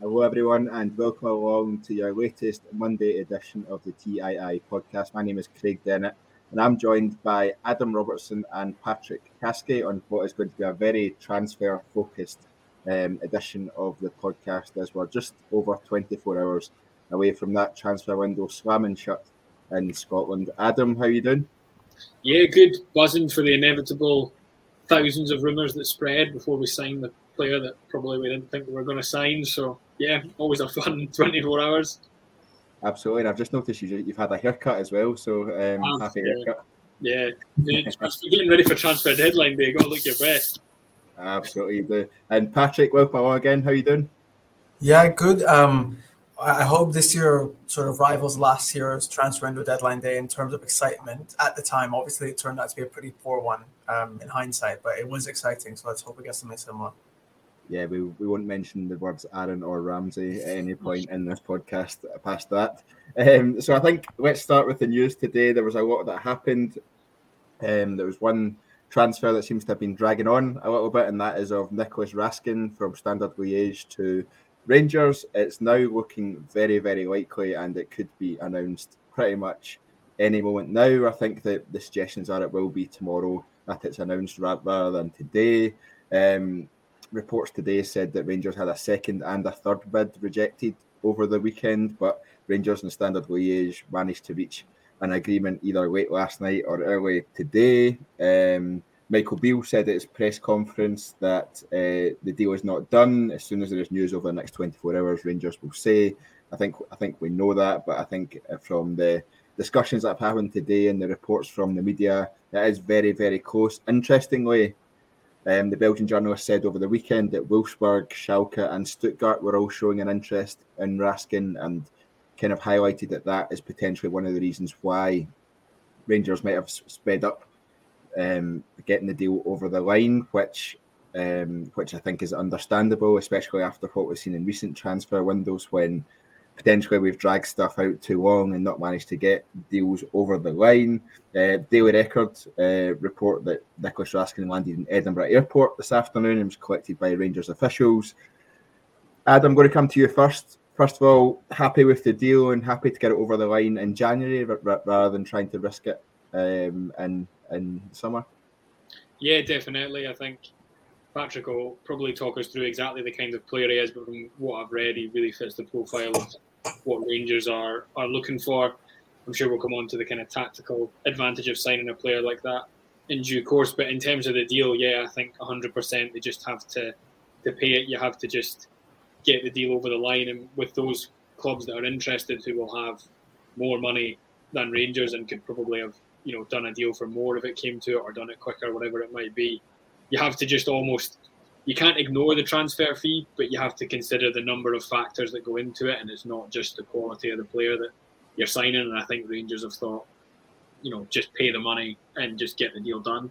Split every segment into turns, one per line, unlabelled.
Hello, everyone, and welcome along to your latest Monday edition of the TII podcast. My name is Craig Dennett, and I'm joined by Adam Robertson and Patrick Caskey on what is going to be a very transfer focused um, edition of the podcast as we're just over 24 hours away from that transfer window slamming shut in Scotland. Adam, how you doing?
Yeah, good. Buzzing for the inevitable thousands of rumours that spread before we signed the player that probably we didn't think we were going to sign. So yeah, always a fun 24 hours.
Absolutely, and I've just noticed you, you've had a haircut as well, so um, oh, happy
yeah.
haircut.
Yeah, getting ready for transfer deadline day. Got to look your best.
Absolutely, And Patrick, welcome along again. How you doing?
Yeah, good. Um, I hope this year sort of rivals last year's transfer window deadline day in terms of excitement. At the time, obviously, it turned out to be a pretty poor one um, in hindsight, but it was exciting. So let's hope we get something similar
yeah, we, we won't mention the words Aaron or Ramsey at any point in this podcast past that. Um, so I think let's start with the news today. There was a lot that happened. Um, there was one transfer that seems to have been dragging on a little bit, and that is of Nicolas Raskin from Standard Liège to Rangers. It's now looking very, very likely, and it could be announced pretty much any moment now. I think that the suggestions are it will be tomorrow that it's announced rather than today. Um, reports today said that Rangers had a second and a third bid rejected over the weekend, but Rangers and Standard Liège managed to reach an agreement either late last night or early today. Um, Michael Beale said at his press conference that uh, the deal is not done. As soon as there is news over the next 24 hours, Rangers will say. I think I think we know that, but I think from the discussions that have happened today and the reports from the media, it is very very close. Interestingly, um, the Belgian journalist said over the weekend that Wolfsburg, Schalke, and Stuttgart were all showing an interest in Raskin and kind of highlighted that that is potentially one of the reasons why Rangers might have sped up um, getting the deal over the line, which um, which I think is understandable, especially after what we've seen in recent transfer windows when potentially we've dragged stuff out too long and not managed to get deals over the line. Uh, Daily Record uh, report that Nicolas Raskin landed in Edinburgh Airport this afternoon and was collected by Rangers officials. Adam, I'm going to come to you first. First of all, happy with the deal and happy to get it over the line in January rather than trying to risk it um, in in summer.
Yeah, definitely. I think Patrick will probably talk us through exactly the kind of player he is, but from what I've read, he really fits the profile of what Rangers are are looking for. I'm sure we'll come on to the kind of tactical advantage of signing a player like that in due course. But in terms of the deal, yeah, I think 100% they just have to to pay it. You have to just get the deal over the line, and with those clubs that are interested, who will have more money than Rangers and could probably have you know done a deal for more if it came to it or done it quicker, whatever it might be. You have to just almost you can't ignore the transfer fee, but you have to consider the number of factors that go into it, and it's not just the quality of the player that you're signing. And I think Rangers have thought, you know, just pay the money and just get the deal done.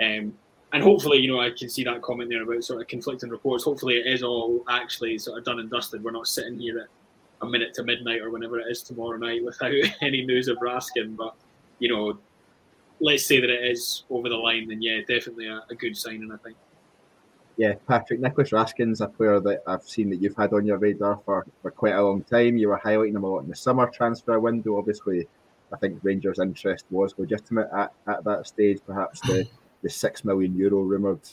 Um, and hopefully, you know, I can see that comment there about sort of conflicting reports. Hopefully, it is all actually sort of done and dusted. We're not sitting here at a minute to midnight or whenever it is tomorrow night without any news of Raskin. But you know, let's say that it is over the line, then yeah, definitely a, a good signing. I think
yeah, Patrick Nicolas Raskin's a player that I've seen that you've had on your radar for, for quite a long time. You were highlighting him a lot in the summer transfer window. Obviously, I think Rangers' interest was legitimate at, at that stage. Perhaps the, the six million euro rumoured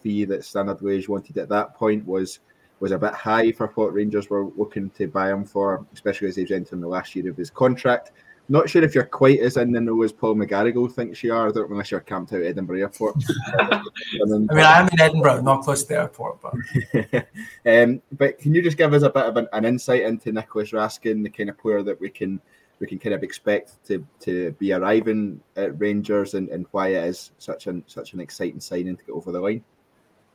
fee that Standard Liège wanted at that point was was a bit high for what Rangers were looking to buy him for, especially as he's entering the last year of his contract. Not sure if you're quite as in the know as Paul McGarrigle thinks you are. Unless you're camped out at Edinburgh Airport.
I mean, I am in Edinburgh, not close to the airport, but.
um, but can you just give us a bit of an, an insight into Nicolas Raskin, the kind of player that we can we can kind of expect to to be arriving at Rangers, and, and why it is such an such an exciting signing to get over the line?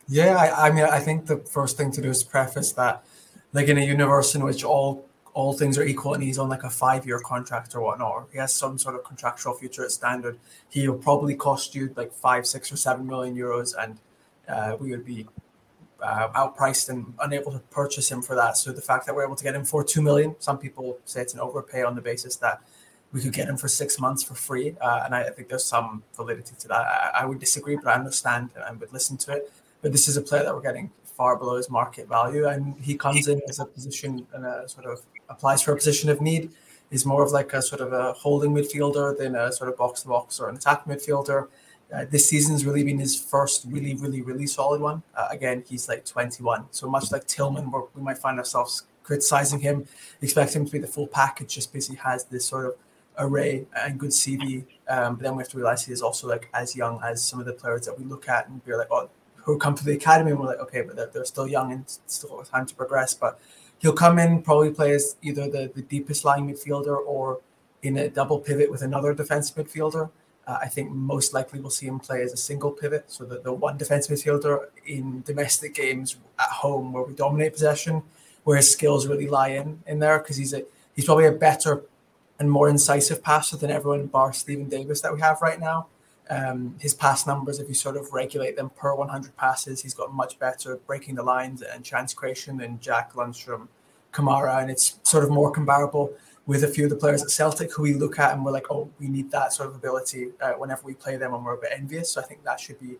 Yeah, I, I mean, I think the first thing to do is preface that, like in a universe in which all all things are equal and he's on like a five year contract or whatnot, or he has some sort of contractual future at standard, he'll probably cost you like five, six, or seven million euros, and uh, we would be uh, outpriced and unable to purchase him for that. So the fact that we're able to get him for two million, some people say it's an overpay on the basis that we could get him for six months for free, uh, and I, I, think there's some validity to that. I, I, would disagree, but I understand and would listen to it. But this is a player that we're getting far below his market value, and he comes in as a position and a sort of applies for a position of need. He's more of like a sort of a holding midfielder than a sort of box to box or an attack midfielder. Uh, this season's really been his first really, really, really solid one. Uh, again, he's like 21. So much like Tillman, we might find ourselves criticizing him, expect him to be the full package just because he has this sort of array and good CV. Um, but then we have to realize he is also like as young as some of the players that we look at and we're like, oh, who come to the academy and we're like, okay, but they're, they're still young and still time to progress. But he'll come in, probably play as either the, the deepest lying midfielder or in a double pivot with another defensive midfielder. Uh, I think most likely we'll see him play as a single pivot, so that the one defensive midfielder in domestic games at home where we dominate possession, where his skills really lie in in there because he's a he's probably a better and more incisive passer than everyone bar Steven Davis that we have right now. Um, his pass numbers, if you sort of regulate them per 100 passes, he's got much better breaking the lines and chance creation than Jack Lundstram, Kamara, and it's sort of more comparable with a few of the players at Celtic who we look at and we're like, oh, we need that sort of ability uh, whenever we play them and we're a bit envious. So I think that should be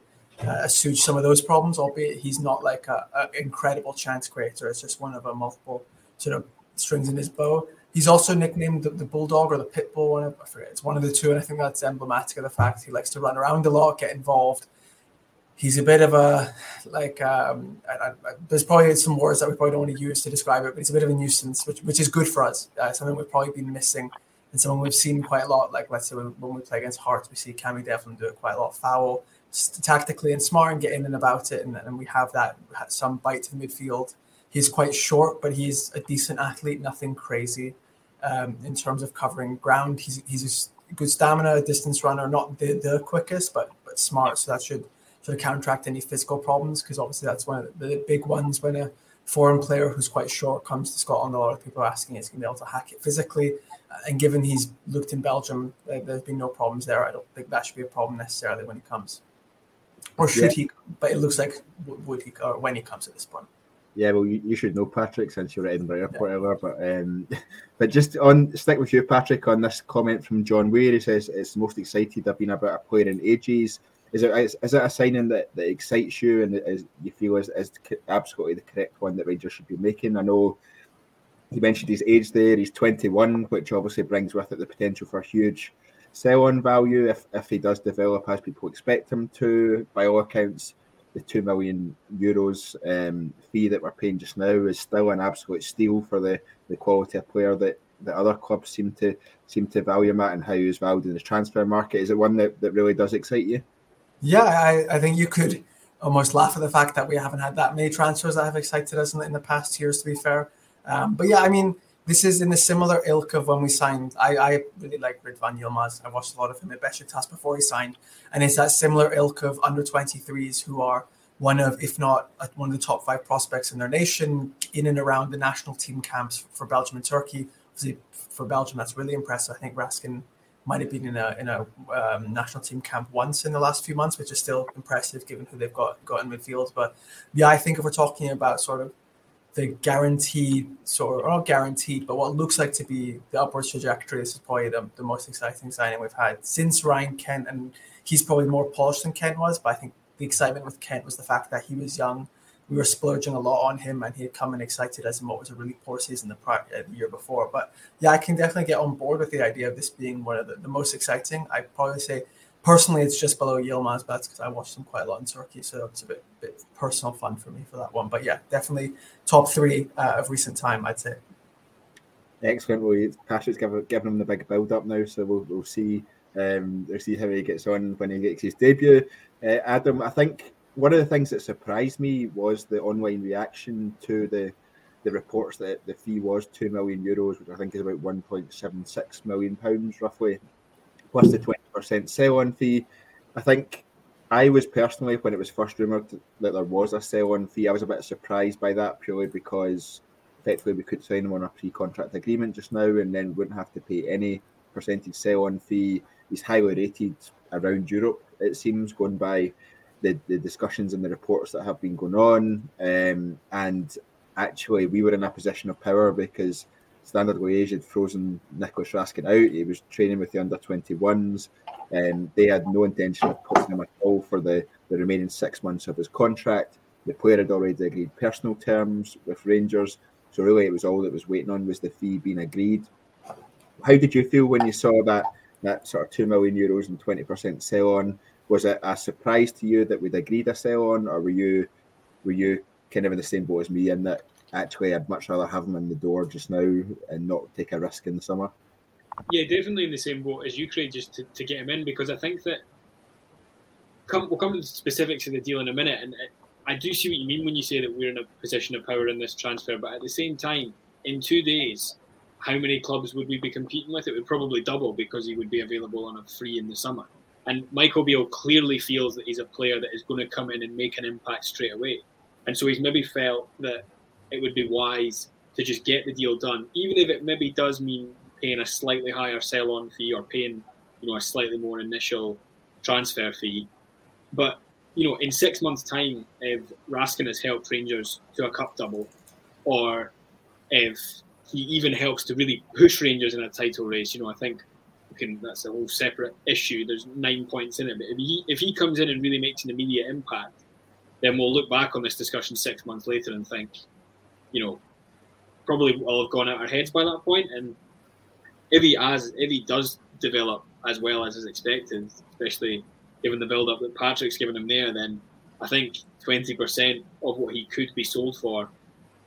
uh, assuage some of those problems, albeit he's not like an incredible chance creator. It's just one of a multiple sort of strings in his bow. He's also nicknamed the, the Bulldog or the Pitbull. One I forget. It's one of the two, and I think that's emblematic of the fact he likes to run around a lot, get involved. He's a bit of a like. Um, I, I, there's probably some words that we probably don't want to use to describe it, but he's a bit of a nuisance, which which is good for us. Uh, something we've probably been missing, and someone we've seen quite a lot. Like let's say when, when we play against Hearts, we see Cammy Devlin do it quite a lot. Foul, tactically and smart, and get in and about it, and, and we have that some bite to the midfield He's quite short, but he's a decent athlete, nothing crazy um, in terms of covering ground. He's, he's a good stamina, a distance runner, not the, the quickest, but but smart. So that should sort of counteract any physical problems because obviously that's one of the big ones when a foreign player who's quite short comes to Scotland. A lot of people are asking is he going to be able to hack it physically. And given he's looked in Belgium, there's been no problems there. I don't think that should be a problem necessarily when he comes, or should yeah. he? But it looks like would he or when he comes at this point.
Yeah, well, you, you should know Patrick since you're at Edinburgh Airport, yeah. but um, but just on stick with you, Patrick, on this comment from John Weir. He says it's most excited I've been about a player in ages. Is it is, is it a signing that, that excites you and is you feel is, is absolutely the correct one that Rangers should be making? I know he mentioned his age there. He's 21, which obviously brings with it the potential for a huge sell-on value if, if he does develop as people expect him to. By all accounts, the two million euros um, fee that we're paying just now is still an absolute steal for the, the quality of player that the other clubs seem to seem to value him at and how he's valued in the transfer market. Is it one that, that really does excite you?
Yeah, I, I think you could almost laugh at the fact that we haven't had that many transfers that have excited us in the, in the past years, to be fair. Um, but yeah, I mean, this is in a similar ilk of when we signed. I, I really like Ridvan Yilmaz. I watched a lot of him at Besiktas before he signed, and it's that similar ilk of under 23s who are one of, if not one of the top five prospects in their nation, in and around the national team camps for Belgium and Turkey. Obviously, for Belgium, that's really impressive. I think Raskin might have been in a in a um, national team camp once in the last few months, which is still impressive given who they've got got in midfield. But yeah, I think if we're talking about sort of the guaranteed sort of not guaranteed, but what looks like to be the upwards trajectory. This is probably the, the most exciting signing we've had since Ryan Kent, and he's probably more polished than Kent was. But I think the excitement with Kent was the fact that he was young. We were splurging a lot on him, and he had come in excited as in what was a really poor season the, prior, uh, the year before. But yeah, I can definitely get on board with the idea of this being one of the, the most exciting. I'd probably say personally, it's just below Yilmaz, but because I watched him quite a lot in Turkey, so it's a bit, bit personal fun for me for that one. But yeah, definitely top three uh, of recent time, I'd say.
Excellent. Well, Patrick's given, given him the big build up now, so we'll, we'll see. Um, we'll see how he gets on when he gets his debut. Uh, Adam, I think one of the things that surprised me was the online reaction to the the reports that the fee was two million euros, which I think is about one point seven six million pounds roughly, plus the twenty percent sell-on fee. I think I was personally when it was first rumored that there was a sell-on fee, I was a bit surprised by that purely because effectively we could sign him on a pre-contract agreement just now and then wouldn't have to pay any percentage sell-on fee. He's highly rated around Europe. It seems going by the, the discussions and the reports that have been going on. Um, and actually, we were in a position of power because Standard Liège had frozen Nicolas Raskin out. He was training with the under 21s. and um, they had no intention of putting him at all for the, the remaining six months of his contract. The player had already agreed personal terms with Rangers. So really, it was all that was waiting on was the fee being agreed. How did you feel when you saw that that sort of two million euros and twenty percent sell on? Was it a surprise to you that we'd agreed a sell on, or were you were you kind of in the same boat as me in that actually I'd much rather have him in the door just now and not take a risk in the summer?
Yeah, definitely in the same boat as you, Craig, just to, to get him in because I think that come, we'll come to the specifics of the deal in a minute, and uh, I do see what you mean when you say that we're in a position of power in this transfer. But at the same time, in two days, how many clubs would we be competing with? It would probably double because he would be available on a free in the summer. And Michael Beale clearly feels that he's a player that is going to come in and make an impact straight away. And so he's maybe felt that it would be wise to just get the deal done, even if it maybe does mean paying a slightly higher sell on fee or paying, you know, a slightly more initial transfer fee. But, you know, in six months' time, if Raskin has helped Rangers to a cup double, or if he even helps to really push Rangers in a title race, you know, I think can, that's a whole separate issue. There's nine points in it. But if he if he comes in and really makes an immediate impact, then we'll look back on this discussion six months later and think, you know, probably will have gone out our heads by that point. And if he as if he does develop as well as is expected, especially given the build up that Patrick's given him there, then I think twenty percent of what he could be sold for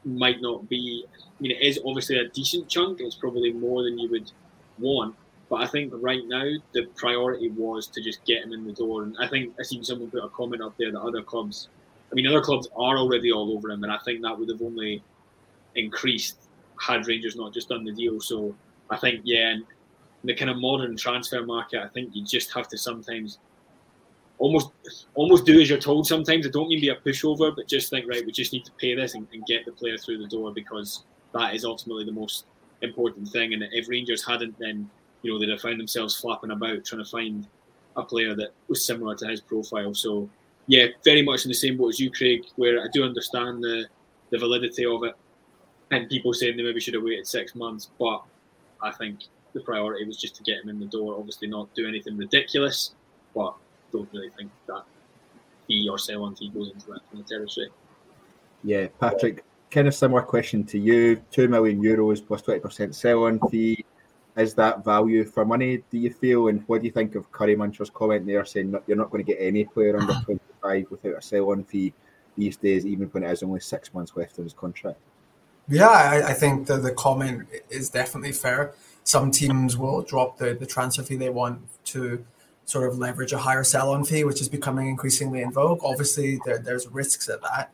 might not be. I mean, it is obviously a decent chunk. It's probably more than you would want, but I think right now the priority was to just get him in the door. And I think I seen someone put a comment up there that other clubs, I mean, other clubs are already all over him, and I think that would have only increased had Rangers not just done the deal. So I think, yeah, in the kind of modern transfer market, I think you just have to sometimes almost almost do as you're told. Sometimes I don't mean be a pushover, but just think, right, we just need to pay this and, and get the player through the door because that is ultimately the most important thing. And if Rangers hadn't, then you know, they'd have found themselves flapping about trying to find a player that was similar to his profile. So, yeah, very much in the same boat as you, Craig, where I do understand the, the validity of it and people saying they maybe should have waited six months, but I think the priority was just to get him in the door. Obviously, not do anything ridiculous, but don't really think that he or sell on fee goes into that kind of territory.
Yeah, Patrick, kind of similar question to you. Two million euros plus twenty percent sell on fee is that value for money, do you feel? And what do you think of Curry Muncher's comment there saying you're not going to get any player under 25 without a sell on fee these days, even when it is only six months left of his contract?
Yeah, I, I think the, the comment is definitely fair. Some teams will drop the, the transfer fee they want to sort of leverage a higher sell on fee, which is becoming increasingly in vogue. Obviously, there, there's risks at that.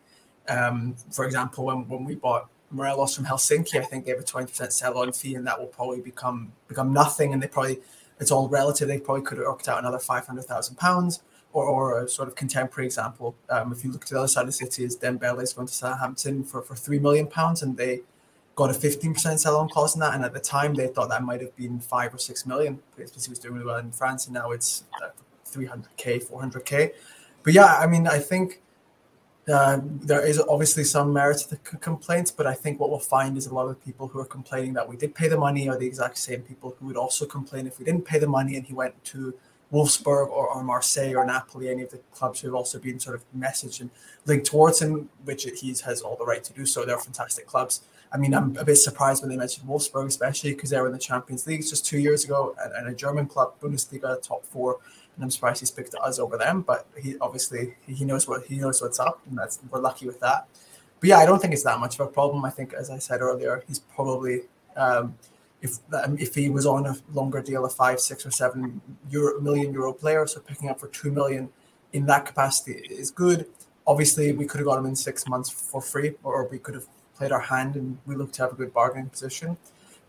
Um, for example, when, when we bought Morelos from Helsinki, I think they have a twenty percent sell on fee, and that will probably become become nothing. And they probably it's all relative. They probably could have worked out another five hundred thousand pounds. Or, or a sort of contemporary example, um, if you look to the other side of the city, is Dembele is going to Southampton for, for three million pounds, and they got a fifteen percent sell on clause in that. And at the time, they thought that might have been five or six million because he was doing really well in France, and now it's three hundred k, four hundred k. But yeah, I mean, I think uh, there is obviously some merit to the c- complaints, but I think what we'll find is a lot of people who are complaining that we did pay the money are the exact same people who would also complain if we didn't pay the money and he went to Wolfsburg or, or Marseille or Napoli, any of the clubs who have also been sort of messaged and linked towards him, which he has all the right to do so. They're fantastic clubs. I mean, I'm a bit surprised when they mentioned Wolfsburg, especially because they were in the Champions League just two years ago and, and a German club, Bundesliga, top four and I'm surprised he's picked us over them. But he obviously he knows what he knows what's up, and that's we're lucky with that. But yeah, I don't think it's that much of a problem. I think, as I said earlier, he's probably Um, if um, if he was on a longer deal, a five, six, or seven euro, million euro player, so picking up for two million in that capacity is good. Obviously, we could have got him in six months for free, or we could have played our hand and we look to have a good bargaining position.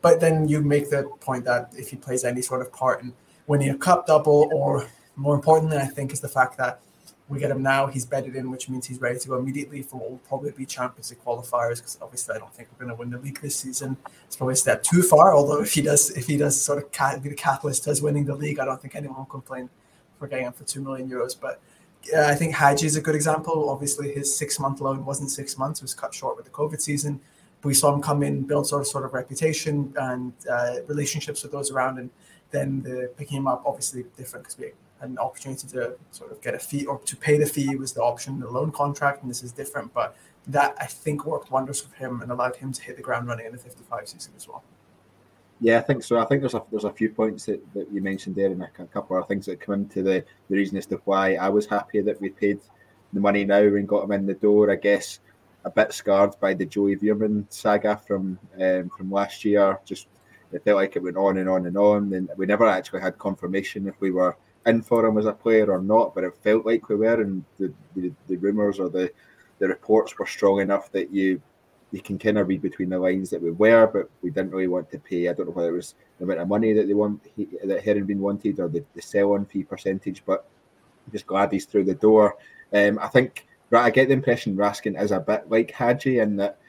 But then you make the point that if he plays any sort of part in winning a cup double, or more importantly, I think, is the fact that we get him now. He's bedded in, which means he's ready to go immediately for what will probably be Champions League qualifiers. Because obviously, I don't think we're going to win the league this season. It's probably a step too far. Although if he does, if he does sort of be the catalyst to us winning the league, I don't think anyone will complain for getting him for two million euros. But uh, I think Hagi is a good example. Obviously, his six-month loan wasn't six months; it was cut short with the COVID season. We saw him come in, build sort of sort of reputation and uh, relationships with those around, and then the picking him up obviously different because we an opportunity to sort of get a fee or to pay the fee was the option, the loan contract, and this is different. But that I think worked wonders for him and allowed him to hit the ground running in the 55 season as well.
Yeah, I think so. I think there's a there's a few points that, that you mentioned there, and a couple of things that come into the, the reason as to why I was happy that we paid the money now and got him in the door. I guess a bit scarred by the Joey Veerman saga from um, from last year. Just it felt like it went on and on and on, and we never actually had confirmation if we were in for him as a player or not, but it felt like we were, and the, the, the rumours or the, the reports were strong enough that you you can kind of read between the lines that we were, but we didn't really want to pay. I don't know whether it was the amount of money that they want that been wanted or the, the sell-on fee percentage, but I'm just glad he's through the door. Um, I think I get the impression Raskin is a bit like Hagi in that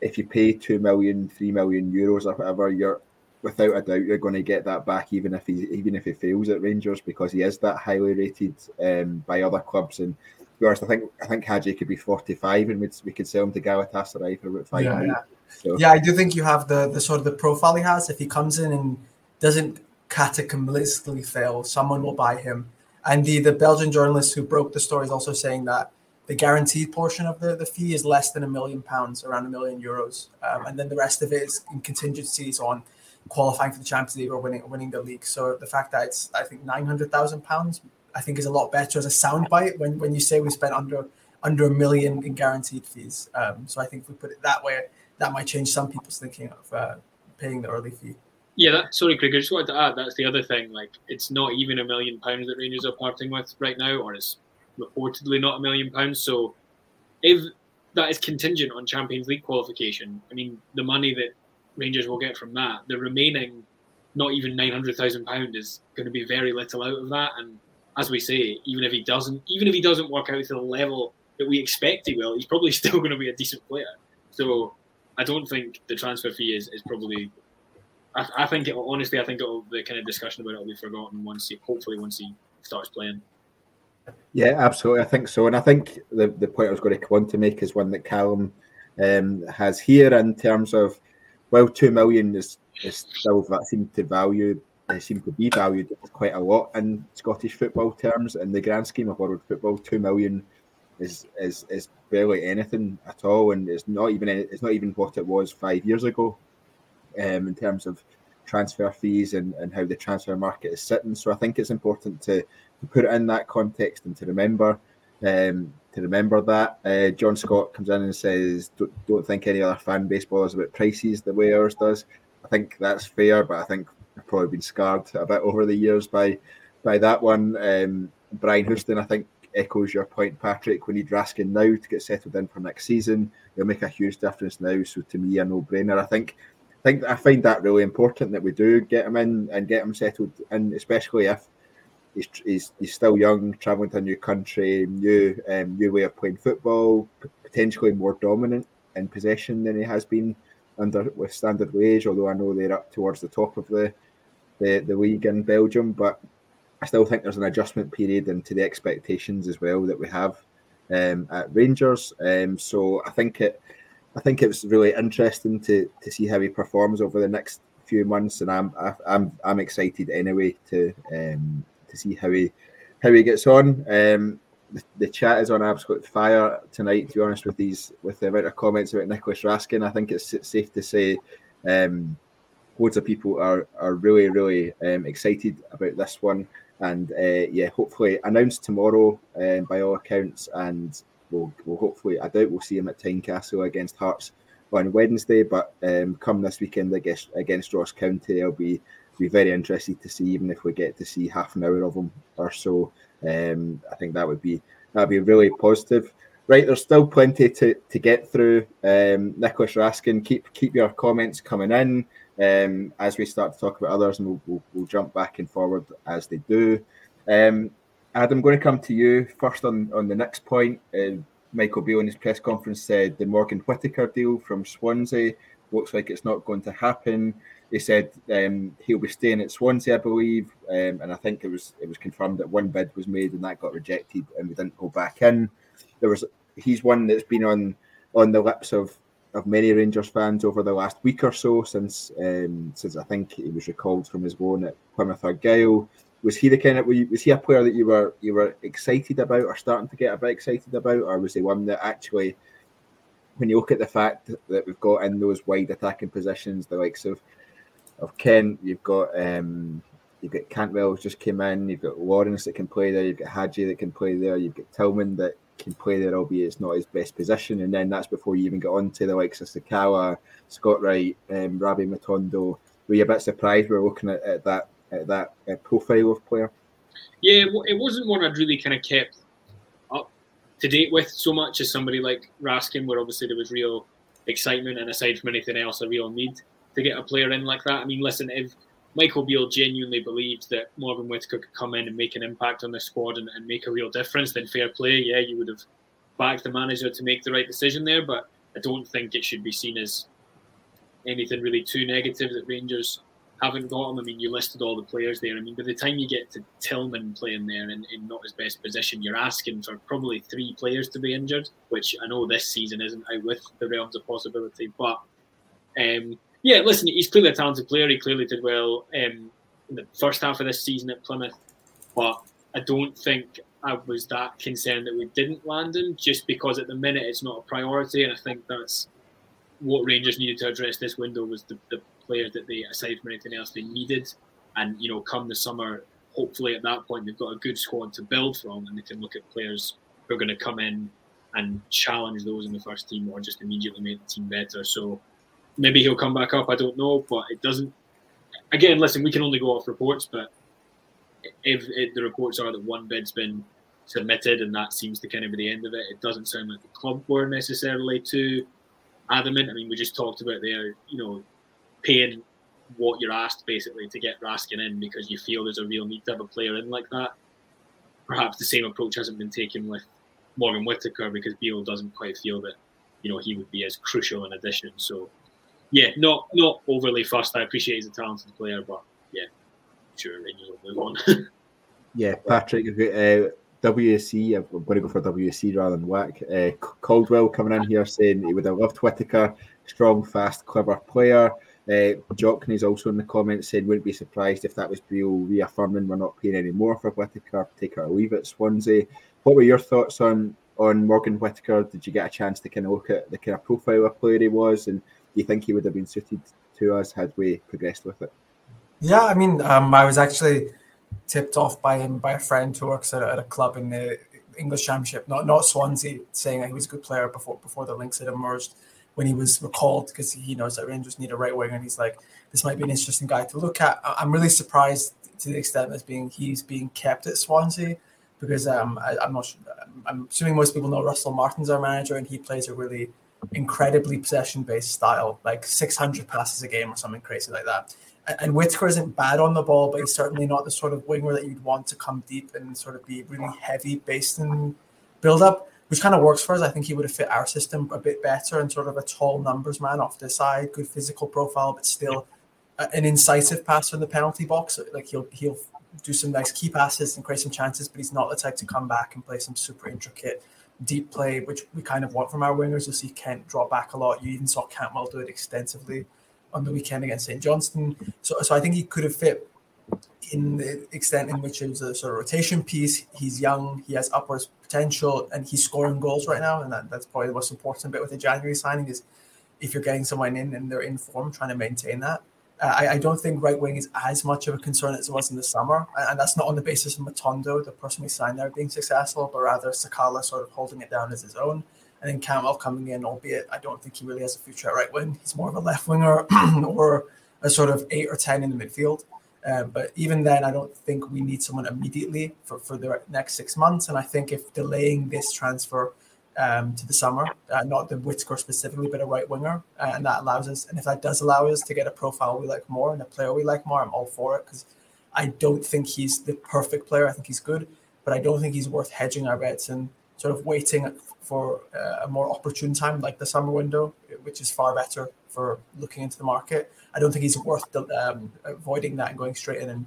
if you pay two million, three million euros or whatever, you're without a doubt you're going to get that back even if he even if he fails at Rangers because he is that highly rated um, by other clubs and honest, I think I think Hagi could be 45 and we'd, we could sell him to Galatasaray for about five
yeah, yeah. So. yeah, I do think you have the the sort of the profile he has. If he comes in and doesn't categorically fail, someone will buy him. And the the Belgian journalist who broke the story is also saying that the guaranteed portion of the, the fee is less than a million pounds, around a million euros, um, and then the rest of it is in contingencies on qualifying for the Champions League or winning winning the league. So the fact that it's I think nine hundred thousand pounds, I think is a lot better as a soundbite when when you say we spent under under a million in guaranteed fees. Um, so I think if we put it that way, that might change some people's thinking of uh, paying the early fee.
Yeah, that, sorry, Craig. I just wanted to add that's the other thing. Like, it's not even a million pounds that Rangers are parting with right now, or it's reportedly not a million pounds. So, if that is contingent on Champions League qualification, I mean, the money that Rangers will get from that. The remaining, not even nine hundred thousand pound, is going to be very little out of that. And as we say, even if he doesn't, even if he doesn't work out to the level that we expect he will, he's probably still going to be a decent player. So I don't think the transfer fee is, is probably. I, I think it honestly, I think the kind of discussion about it will be forgotten once he, hopefully, once he starts playing.
Yeah, absolutely. I think so, and I think the the point I was going to want to make is one that Callum um, has here in terms of well, two million is, is still that seemed to value it seemed to be valued quite a lot in Scottish football terms. In the grand scheme of world football, two million is is is barely anything at all, and it's not even it's not even what it was five years ago, um, in terms of transfer fees and, and how the transfer market is sitting. So I think it's important to, to put it in that context and to remember um, to remember that. Uh, John Scott comes in and says, don't, don't, think any other fan base bothers about prices the way ours does. I think that's fair, but I think I've probably been scarred a bit over the years by by that one. Um, Brian Houston, I think, echoes your point, Patrick. We need Raskin now to get settled in for next season. It'll make a huge difference now. So to me, a no-brainer. I think I think I find that really important that we do get him in and get him settled in, especially if he's, he's, he's still young, traveling to a new country, new um, new way of playing football, potentially more dominant in possession than he has been under with Standard Liège. Although I know they're up towards the top of the the, the league in Belgium, but I still think there's an adjustment period into the expectations as well that we have um, at Rangers. Um, so I think it. I think it was really interesting to, to see how he performs over the next few months, and I'm I'm I'm excited anyway to um, to see how he how he gets on. Um, the, the, chat is on absolute fire tonight. To be honest, with these with the amount of comments about Nicolas Raskin, I think it's safe to say um, loads of people are are really really um, excited about this one. And uh, yeah, hopefully announced tomorrow um, by all accounts, and we'll, we'll hopefully I doubt we'll see him at Tynecastle against Hearts on Wednesday. But um, come this weekend against against Ross County, I'll be be very interested to see, even if we get to see half an hour of them or so. Um, I think that would be that'd be really positive. Right, there's still plenty to, to get through. Um, Nicolas Raskin, keep keep your comments coming in um, as we start to talk about others, and we'll, we'll, we'll jump back and forward as they do. Um, Adam, I'm going to come to you first on, on the next point. Uh, Michael Beale in his press conference said the Morgan Whitaker deal from Swansea looks like it's not going to happen. He said um, he'll be staying at Swansea, I believe, um, and I think it was it was confirmed that one bid was made and that got rejected, and we didn't go back in. There was he's one that's been on on the lips of of many Rangers fans over the last week or so since um, since I think he was recalled from his loan at Plymouth Argyle. Was he the kind of was he a player that you were you were excited about or starting to get a bit excited about, or was he one that actually, when you look at the fact that we've got in those wide attacking positions, the likes of of Kent, you've got um, you've got Cantwell just came in, you've got Lawrence that can play there, you've got Hagi that can play there, you've got Tillman that can play there, albeit it's not his best position. And then that's before you even get on to the likes of Sakala, Scott Wright, um, Rabbi Matondo. Were you a bit surprised we are looking at, at that at that uh, profile of player?
Yeah, it wasn't one I'd really kind of kept up to date with so much as somebody like Raskin, where obviously there was real excitement and aside from anything else, a real need to get a player in like that. I mean, listen, if Michael Beale genuinely believed that Morgan Whitaker could come in and make an impact on the squad and, and make a real difference, then fair play. Yeah, you would have backed the manager to make the right decision there, but I don't think it should be seen as anything really too negative that Rangers haven't got him. I mean, you listed all the players there. I mean, by the time you get to Tillman playing there in, in not his best position, you're asking for probably three players to be injured, which I know this season isn't out with the realms of possibility. But um, yeah, listen, he's clearly a talented player. He clearly did well um, in the first half of this season at Plymouth, but I don't think I was that concerned that we didn't land him just because at the minute it's not a priority, and I think that's what Rangers needed to address this window was the, the players that they, aside from anything else, they needed, and you know, come the summer, hopefully at that point they've got a good squad to build from, and they can look at players who are going to come in and challenge those in the first team or just immediately make the team better. So maybe he'll come back up. I don't know, but it doesn't. Again, listen, we can only go off reports, but if the reports are that one bid's been submitted and that seems to kind of be the end of it, it doesn't sound like the club were necessarily too adamant. I mean, we just talked about there, you know, paying what you're asked basically to get Raskin in because you feel there's a real need to have a player in like that. Perhaps the same approach hasn't been taken with Morgan Whitaker because Beale doesn't quite feel that, you know, he would be as crucial an addition. So yeah, not not overly fussed. I appreciate he's a talented player, but yeah, sure, Rangers will move on.
yeah, Patrick, uh, WSC, I'm going to go for WSC rather than WAC. Uh, Caldwell coming in here saying he would have loved Whitaker, strong, fast, clever player. Uh, Jockney's also in the comments saying wouldn't be surprised if that was Beale reaffirming we're not paying any more for Whitaker, take or leave it, Swansea. What were your thoughts on on Morgan Whitaker? Did you get a chance to kind of look at the kind of profile of player he was and you think he would have been suited to us had we progressed with it?
Yeah, I mean, um, I was actually tipped off by him by a friend who works at a, at a club in the English Championship, not not Swansea, saying he was a good player before before the links had emerged. When he was recalled, because he knows that Rangers need a right wing, and he's like, this might be an interesting guy to look at. I'm really surprised to the extent that being he's being kept at Swansea because um, I, am not. I'm assuming most people know Russell Martin's our manager, and he plays a really incredibly possession based style, like 600 passes a game or something crazy like that. And, and Whitaker isn't bad on the ball, but he's certainly not the sort of winger that you'd want to come deep and sort of be really heavy based in build up, which kind of works for us. I think he would have fit our system a bit better and sort of a tall numbers man off the side, good physical profile, but still an incisive passer in the penalty box. Like he'll he'll do some nice key passes and create some chances, but he's not the type to come back and play some super intricate deep play, which we kind of want from our wingers. You'll see Kent draw back a lot. You even saw Cantwell do it extensively on the weekend against St Johnstone. So, so I think he could have fit in the extent in which it was a sort of rotation piece. He's young, he has upwards potential, and he's scoring goals right now. And that, that's probably the most important bit with the January signing is if you're getting someone in and they're in form, trying to maintain that. Uh, I, I, don't think right wing is as much of a concern as it was in the summer, and, and, that's not on the basis of Matondo, the person we signed there, being successful, but rather Sakala sort of holding it down as his own. And then Cantwell coming in, albeit I don't think he really has a future at right wing. He's more of a left winger or a sort of eight or 10 in the midfield. Uh, but even then, I don't think we need someone immediately for, for the next six months. And I think if delaying this transfer um, to the summer, uh, not the Whitaker specifically, but a right winger, uh, and that allows us, and if that does allow us to get a profile we like more and a player we like more, I'm all for it because I don't think he's the perfect player. I think he's good, but I don't think he's worth hedging our bets and sort of waiting for uh, a more opportune time like the summer window, which is far better for looking into the market. I don't think he's worth the, um, avoiding that and going straight in and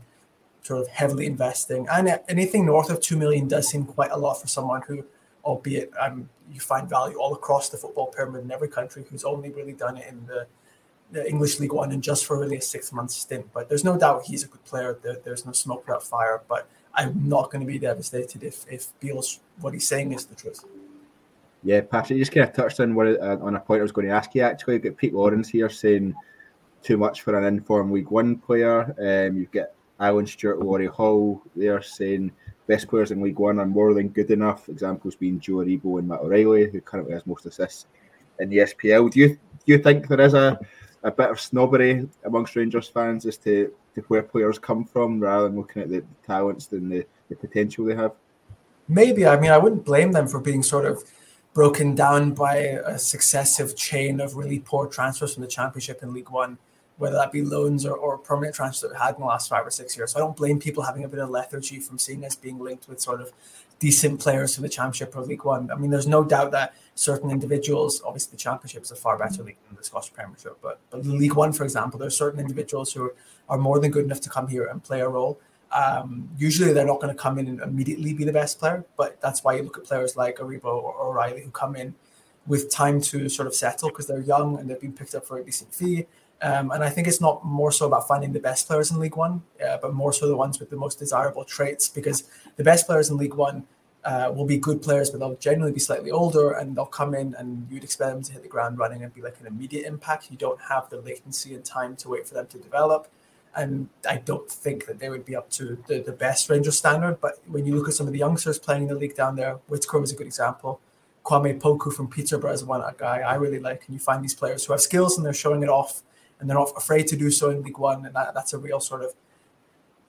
sort of heavily investing. And anything north of two million does seem quite a lot for someone who, albeit um, you find value all across the football pyramid in every country, who's only really done it in the, the English League One and just for really a six month stint. But there's no doubt he's a good player. There, there's no smoke without fire. But I'm not going to be devastated if if Beale's what he's saying is the truth.
Yeah, Patrick, you just kind of touched on what uh, on a point I was going to ask you. Actually, you've got Pete Lawrence here saying too much for an informed League One player. Um, you've got Alan Stewart, Laurie Hall there saying best players in League One are more than good enough. Examples being Joe Aribo and Matt O'Reilly, who currently has most assists in the SPL. Do you do you think there is a, a bit of snobbery amongst Rangers fans as to, to where players come from rather than looking at the, talents and the, the potential they have?
Maybe. I mean, I wouldn't blame them for being sort of broken down by a successive chain of really poor transfers from the Championship and League One whether that be loans or, or permanent transfers that we had in the last five or six years. So I don't blame people having a bit of lethargy from seeing us being linked with sort of decent players from the Championship or League One. I mean, there's no doubt that certain individuals, obviously the Championship is a far better league than the Scottish Premiership, but but League One, for example, there's certain individuals who are, are more than good enough to come here and play a role. Um, usually they're not going to come in and immediately be the best player, but that's why you look at players like Aribo or O'Reilly who come in with time to sort of settle because they're young and they've been picked up for a decent fee um, and I think it's not more so about finding the best players in League One, uh, but more so the ones with the most desirable traits. Because the best players in League One uh, will be good players, but they'll generally be slightly older and they'll come in and you'd expect them to hit the ground running and be like an immediate impact. You don't have the latency and time to wait for them to develop. And I don't think that they would be up to the, the best Rangers standard. But when you look at some of the youngsters playing in the league down there, Whitaker is a good example. Kwame Poku from Peterborough is one guy I really like. And you find these players who have skills and they're showing it off and they're not afraid to do so in League One, and that, that's a real sort of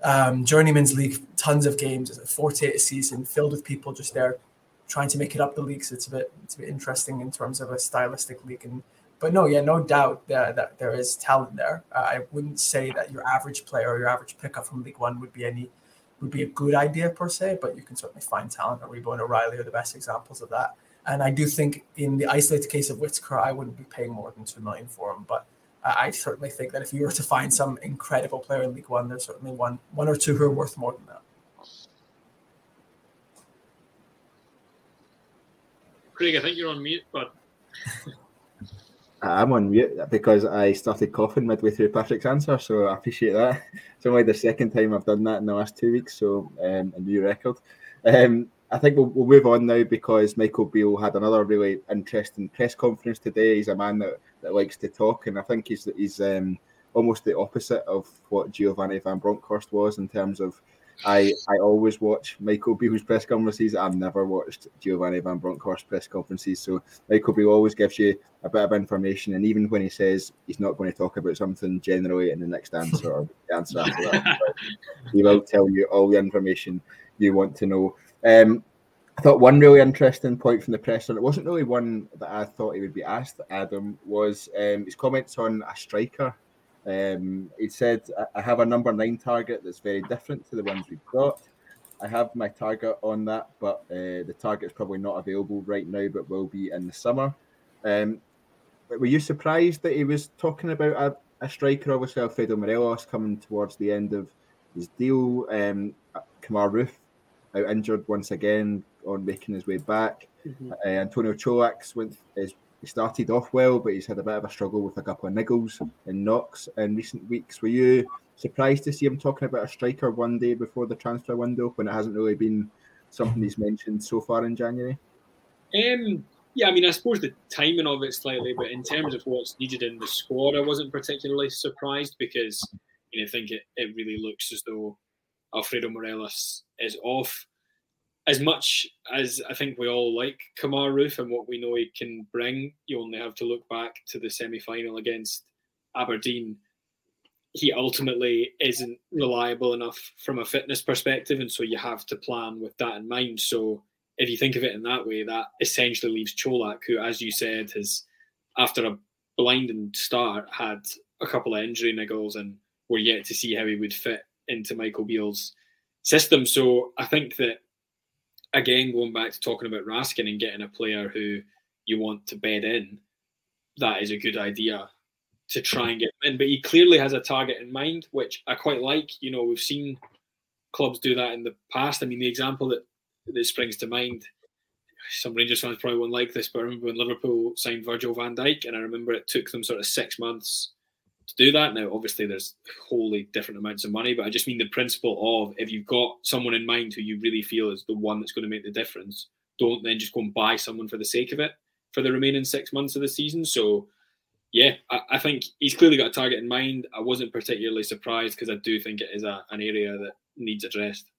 um, journeyman's league. Tons of games, 48 a season, filled with people just there trying to make it up the leagues. So it's a bit it's a bit interesting in terms of a stylistic league. And but no, yeah, no doubt that, that there is talent there. Uh, I wouldn't say that your average player or your average pickup from League One would be any would be a good idea per se, but you can certainly find talent. Aribo and O'Reilly are the best examples of that. And I do think in the isolated case of Whitaker, I wouldn't be paying more than two million for him. But I certainly think that if you were to find some incredible player in League One, there's certainly one one or two who are worth more than that.
Craig, I think you're on mute, but
I'm on mute because I started coughing midway through Patrick's answer, so I appreciate that. It's only the second time I've done that in the last two weeks, so um, a new record. Um, I think we'll, we'll move on now because Michael Beale had another really interesting press conference today. He's a man that, that likes to talk, and I think he's he's um, almost the opposite of what Giovanni Van Bronckhorst was in terms of. I, I always watch Michael Beale's press conferences. I've never watched Giovanni Van Bronckhorst press conferences. So Michael Beale always gives you a bit of information, and even when he says he's not going to talk about something generally in the next answer or the answer after that, he will tell you all the information you want to know. Um, I thought one really interesting point from the presser, it wasn't really one that I thought he would be asked, Adam, was um, his comments on a striker. Um, he said, I have a number nine target that's very different to the ones we've got. I have my target on that, but uh, the target is probably not available right now, but will be in the summer. Um, were you surprised that he was talking about a, a striker? Obviously, Alfredo Morelos coming towards the end of his deal. Um, Kemar Roofe out injured once again on making his way back. Mm-hmm. Uh, Antonio Colak's went is he started off well, but he's had a bit of a struggle with a couple of niggles and knocks in recent weeks. Were you surprised to see him talking about a striker one day before the transfer window when it hasn't really been something he's mentioned so far in January?
Um, yeah, I mean, I suppose the timing of it slightly, but in terms of what's needed in the squad, I wasn't particularly surprised because you know, I think it, it really looks as though Alfredo Morelos is off. As much as I think we all like Kemar Roofe and what we know he can bring, you only have to look back to the semi final against Aberdeen. He ultimately isn't reliable enough from a fitness perspective, and so you have to plan with that in mind. So, if you think of it in that way, that essentially leaves Colak, who, as you said, has after a blinding start had a couple of injury niggles, and we're yet to see how he would fit into Michael Beale's system. So, I think that again, going back to talking about Raskin and getting a player who you want to bed in, that is a good idea to try and get him in. But he clearly has a target in mind, which I quite like. You know, we've seen clubs do that in the past. I mean, the example that that springs to mind, some Rangers fans probably won't like this, but I remember when Liverpool signed Virgil van Dijk, and I remember it took them sort of six months to do that. Now, obviously, there's wholly different amounts of money, but I just mean the principle of if you've got someone in mind who you really feel is the one that's going to make the difference, don't then just go and buy someone for the sake of it for the remaining six months of the season. So, yeah, I, I think he's clearly got a target in mind. I wasn't particularly surprised because I do think it is a, an area that needs addressed.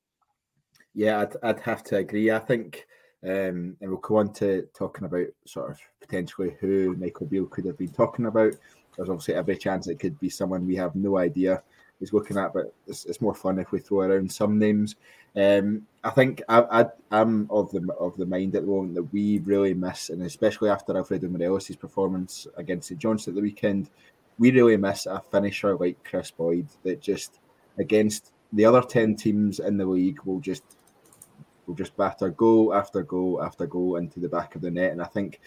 Yeah, I'd, I'd have to agree. I think, um, and we'll go on to talking about sort of potentially who Michael Beale could have been talking about there's obviously every chance it could be someone we have no idea is looking at, but it's, it's more fun if we throw around some names. Um, I think I, am of the of the mind at the moment that we really miss, and especially after Alfredo Morelos' performance against St Johnstone at the weekend, we really miss a finisher like Kris Boyd that just against the other ten teams in the league will just will just batter goal after goal after goal into the back of the net, and I think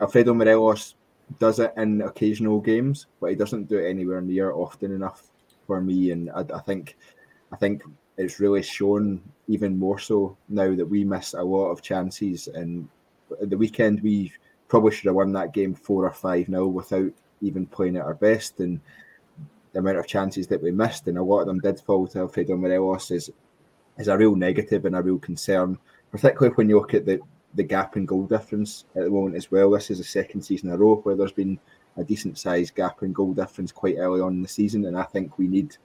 Alfredo Morelos does it in occasional games, but he doesn't do it anywhere near often enough for me. And I, I think, I think it's really shown even more so now that we miss a lot of chances. And the weekend we probably should have won that game four or five now without even playing at our best. And the amount of chances that we missed, and a lot of them did fall to Alfredo Morelos, is is a real negative and a real concern, particularly when you look at the the gap in goal difference at the moment as well. This is the second season in a row where there's been a decent sized gap in goal difference quite early on in the season, and I think we need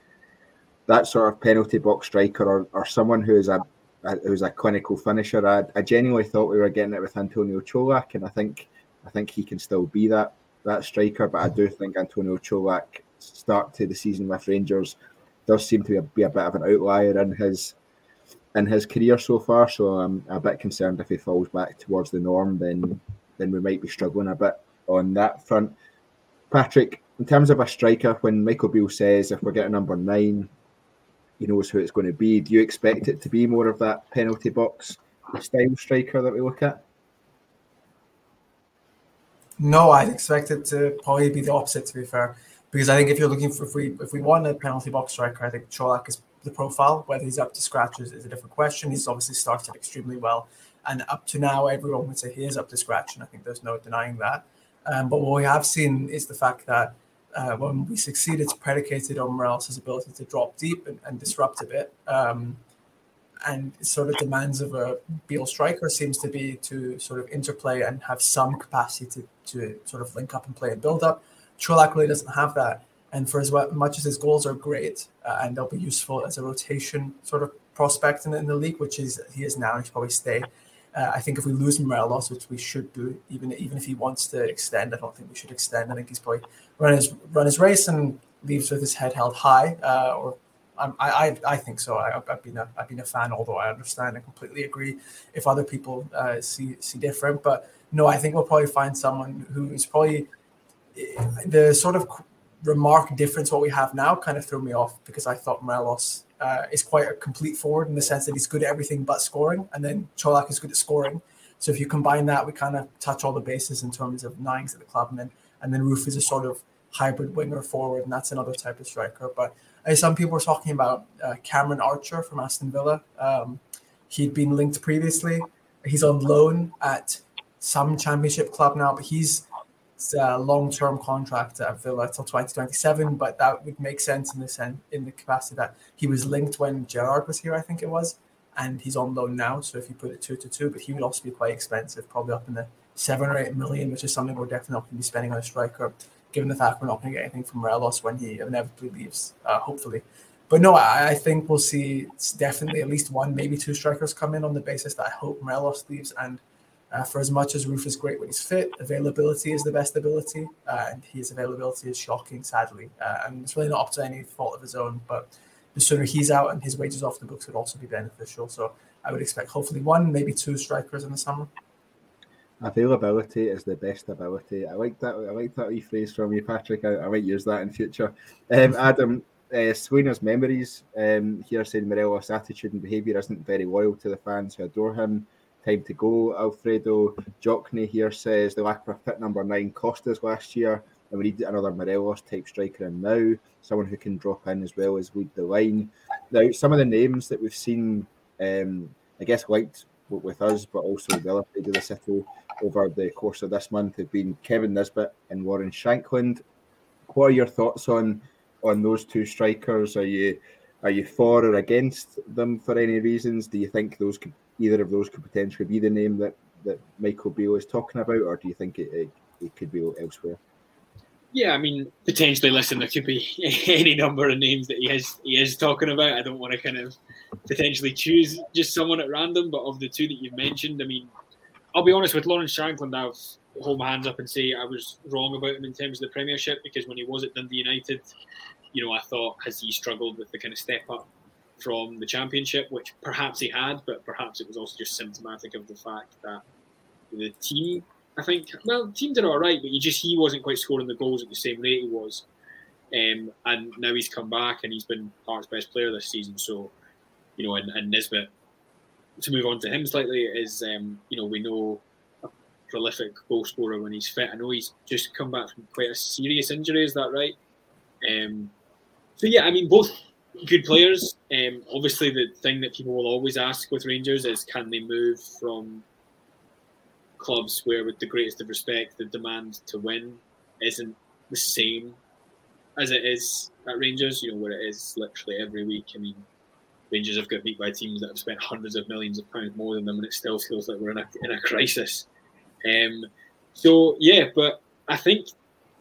that sort of penalty box striker or, or someone who is a, a who's a clinical finisher. I, I genuinely thought we were getting it with Antonio Colak, and I think I think he can still be that that striker. But I do think Antonio Colak start to the season with Rangers does seem to be a, be a bit of an outlier in his in his career so far. So I'm a bit concerned if he falls back towards the norm, then then we might be struggling a bit on that front. Patrick, in terms of a striker, when Michael Beale says if we're getting number nine, he knows who it's going to be. Do you expect it to be more of that penalty box style striker that we look at?
No, I'd expect it to probably be the opposite. To be fair, because I think if you're looking for if we if we want a penalty box striker, I think Čolak is the profile. Whether he's up to scratch is, is, a different question. He's obviously started extremely well, and up to now, everyone would say he is up to scratch, and I think there's no denying that. Um, but what we have seen is the fact that uh, when we succeed, it's predicated on Morelos' ability to drop deep and, and disrupt a bit. Um, and sort of demands of a Beale striker seems to be to sort of interplay and have some capacity to, to sort of link up and play a build up. Čolak really doesn't have that. And for as much as his goals are great uh, and they'll be useful as a rotation sort of prospect in, in the league, which is he is now, he should probably stay. Uh, I think if we lose Morelos, which we should do, even even if he wants to extend, I don't think we should extend. I think he's probably run his run his race and leaves with his head held high. Uh, or I, I I think so. I, have been a I've been a fan, although I understand and completely agree if other people uh, see see different. But no, I think we'll probably find someone who is probably eh, the sort of remark difference what we have now kind of threw me off because I thought Morelos uh, is quite a complete forward in the sense that he's good at everything but scoring, and then Colak is good at scoring. So if you combine that, we kind of touch all the bases in terms of nines at the club, and then and then Roofe is a sort of hybrid winger forward, and that's another type of striker. But uh, some people were talking about uh, Cameron Archer from Aston Villa. Um, he'd been linked previously. He's on loan at some championship club now, but he's a long-term contract at Villa till 2027, but that would make sense in the sense in the capacity that he was linked when Gerrard was here, I think it was, and he's on loan now. So if you put it two to two, but he would also be quite expensive, probably up in the seven or eight million, which is something we're definitely not going to be spending on a striker, given the fact we're not going to get anything from Morelos when he inevitably leaves, uh, hopefully. but no, I, I think we'll see definitely at least one, maybe two strikers come in on the basis that I hope Morelos leaves. And uh, for as much as Roofe's is great when he's fit, availability is the best ability, uh, and his availability is shocking, sadly. Uh, and it's really not up to any fault of his own, but the sooner he's out and his wages off the books would also be beneficial. So I would expect hopefully one, maybe two strikers in the summer.
Availability is the best ability. I like that. I like that rephrase from you, Patrick. I, I might use that in future. Um, Adam, uh, Sweener's memories um, here saying Morelos' attitude and behaviour isn't very loyal to the fans who adore him. Time to go. Alfredo Jockney here says the lack of a fit number nine cost us last year, and we need another Morelos type striker in now, someone who can drop in as well as lead the line. Now, some of the names that we've seen, um, I guess, liked with us, but also the other side of the city over the course of this month have been Kevin Nisbet and Warren Shankland. What are your thoughts on on those two strikers? Are you are you for or against them for any reasons? Do you think those could either of those could potentially be the name that that Michael Beale is talking about, or do you think it, it, it could be elsewhere?
Yeah, I mean, potentially. Listen, there could be any number of names that he is he is talking about. I don't want to kind of potentially choose just someone at random, but of the two that you've mentioned, I mean, I'll be honest with Lawrence Shankland. I'll hold my hands up and say I was wrong about him in terms of the Premiership because when he was at Dundee United, you know, I thought has he struggled with the kind of step up from the Championship, which perhaps he had, but perhaps it was also just symptomatic of the fact that the team I think well, team did all right, but you just he wasn't quite scoring the goals at the same rate he was. Um, and now he's come back and he's been Hearts' best player this season. So, you know, and, and Nisbet, to move on to him slightly, is um, you know we know a prolific goal scorer when he's fit. I know he's just come back from quite a serious injury. Is that right? Um, so yeah, I mean both good players. Um, obviously, the thing that people will always ask with Rangers is can they move from clubs where, with the greatest of respect, the demand to win isn't the same as it is at Rangers. You know, where it is literally every week. I mean, Rangers have got beat by teams that have spent hundreds of millions of pounds more than them, and it still feels like we're in a in a crisis. Um, so yeah, but I think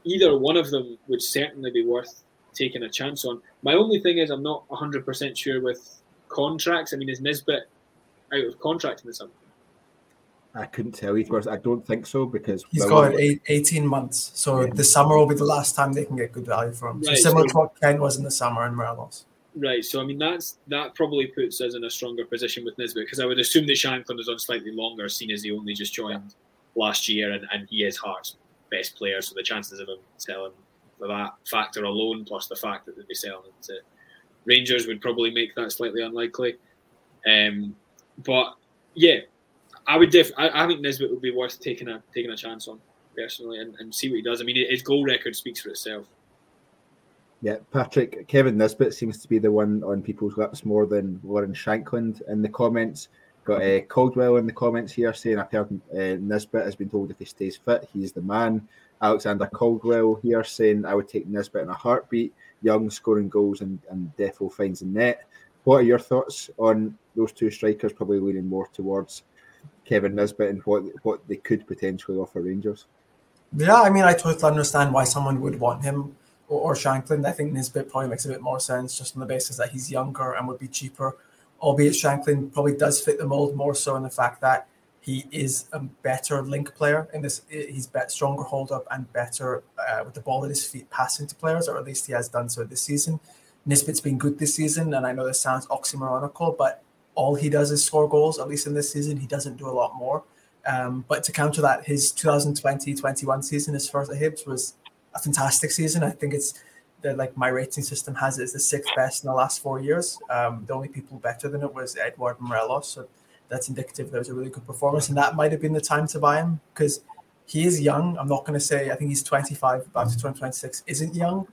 either one of them would certainly be worth taking a chance on. My only thing is I'm not 100% sure with contracts. I mean, is Nisbet out of contract in the summer?
I couldn't tell you. I don't think so because
he's got eight, 18 months. So yeah. the summer will be the last time they can get good value from. So right, similar so, to what Ken was in the summer in Morelos.
Right. So I mean that's that probably puts us in a stronger position with Nisbet because I would assume that Shankland is on slightly longer, seeing as he only just joined last year and, and he is Hearts' best player. So the chances of him selling for that factor alone, plus the fact that they'd be selling to Rangers, would probably make that slightly unlikely. Um, but yeah, I would def. I, I, think Nisbet would be worth taking a taking a chance on personally and, and see what he does. I mean, his goal record speaks for itself.
Yeah, Patrick Kevin Nisbet seems to be the one on people's lips more than Warren Shankland in the comments. Got uh, Caldwell in the comments here saying I've heard uh, Nisbet has been told if he stays fit, he's the man. Alexander Caldwell here saying I would take Nisbet in a heartbeat. Young scoring goals and, and Defo finds the net. What are your thoughts on those two strikers? Probably leaning more towards Kevin Nisbet and what what they could potentially offer Rangers.
Yeah, I mean, I totally understand why someone would want him or, or. I think Nisbet probably makes a bit more sense just on the basis that he's younger and would be cheaper. Albeit Shankland probably does fit the mold more so in the fact that he is a better link player in this. He's bet stronger hold up and better uh, with the ball at his feet passing to players, or at least he has done so this season. Nisbet's been good this season, and I know this sounds oxymoronical, but all he does is score goals. At least in this season, he doesn't do a lot more. Um, but to counter that, his 2020-21 season, his first at Hibs, was a fantastic season. I think it's the, like my rating system has it as the sixth best in the last four years. Um, the only people better than it was Edward Morelos. So that's indicative there was a really good performance, and that might have been the time to buy him because he is young. I'm not going to say I think he's 25, about to 2026 isn't young,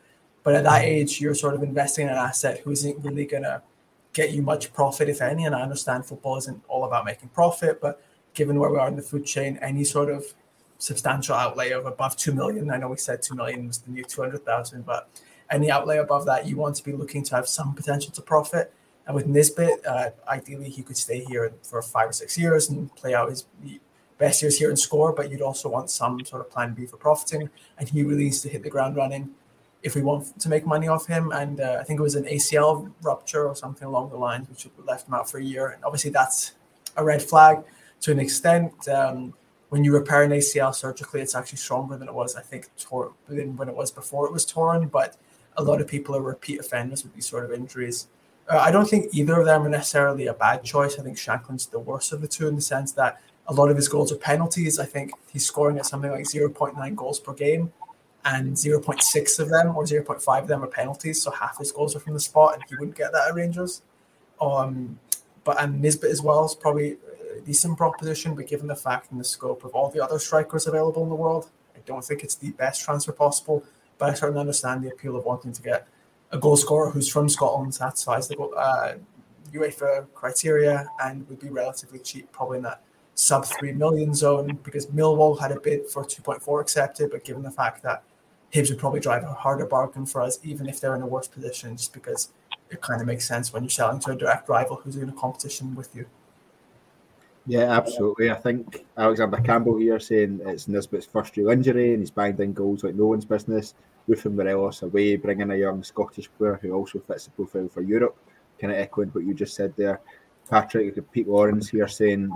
but at that age, you're sort of investing in an asset who isn't really going to get you much profit, if any. And I understand football isn't all about making profit, but given where we are in the food chain, any sort of substantial outlay of above 2 million, I know we said 2 million was the new 200,000, but any outlay above that, you want to be looking to have some potential to profit. And with Nisbet, uh, ideally, he could stay here for five or six years and play out his best years here and score, but you'd also want some sort of plan B for profiting. And he really needs to hit the ground running if we want to make money off him. And uh, I think it was an ACL rupture or something along the lines, which left him out for a year. And obviously, that's a red flag to an extent. Um, when you repair an ACL surgically, it's actually stronger than it was, I think, tor- than when it was before it was torn. But a lot of people are repeat offenders with these sort of injuries. Uh, I don't think either of them are necessarily a bad choice. I think Shankland's the worst of the two in the sense that a lot of his goals are penalties. I think he's scoring at something like 0.9 goals per game, and 0.6 of them or 0.5 of them are penalties. So half his goals are from the spot, and he wouldn't get that at Rangers. Um, but and Nisbet as well is probably a decent proposition, but given the fact and the scope of all the other strikers available in the world, I don't think it's the best transfer possible. But I certainly understand the appeal of wanting to get a goal scorer who's from Scotland, satisfies the uh, UEFA criteria, and would be relatively cheap, probably in that sub 3 million zone because Millwall had a bid for 2.4 accepted, but given the fact that Hibs would probably drive a harder bargain for us, even if they're in a worse position, just because it kind of makes sense when you're selling to a direct rival who's in a competition with you.
Yeah, absolutely. I think Alexander Campbell here saying it's Nisbet's first real injury and he's banged in goals like no one's business. Rufin Morelos away, bringing a young Scottish player who also fits the profile for Europe. Kind of echoing what you just said there. Patrick, Pete Lawrence here saying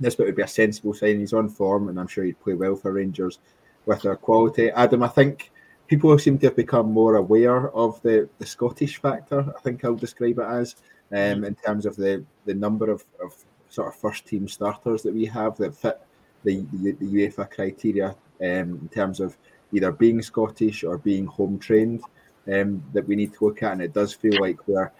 Nisbet would be a sensible sign. He's on form, and I'm sure he'd play well for Rangers with their quality. Adam, I think people seem to have become more aware of the, the Scottish factor. I think I'll describe it as um, in terms of the, the number of, of sort of first team starters that we have that fit the, the, the UEFA criteria um, in terms of either being Scottish or being home trained um, that we need to look at. And it does feel like we're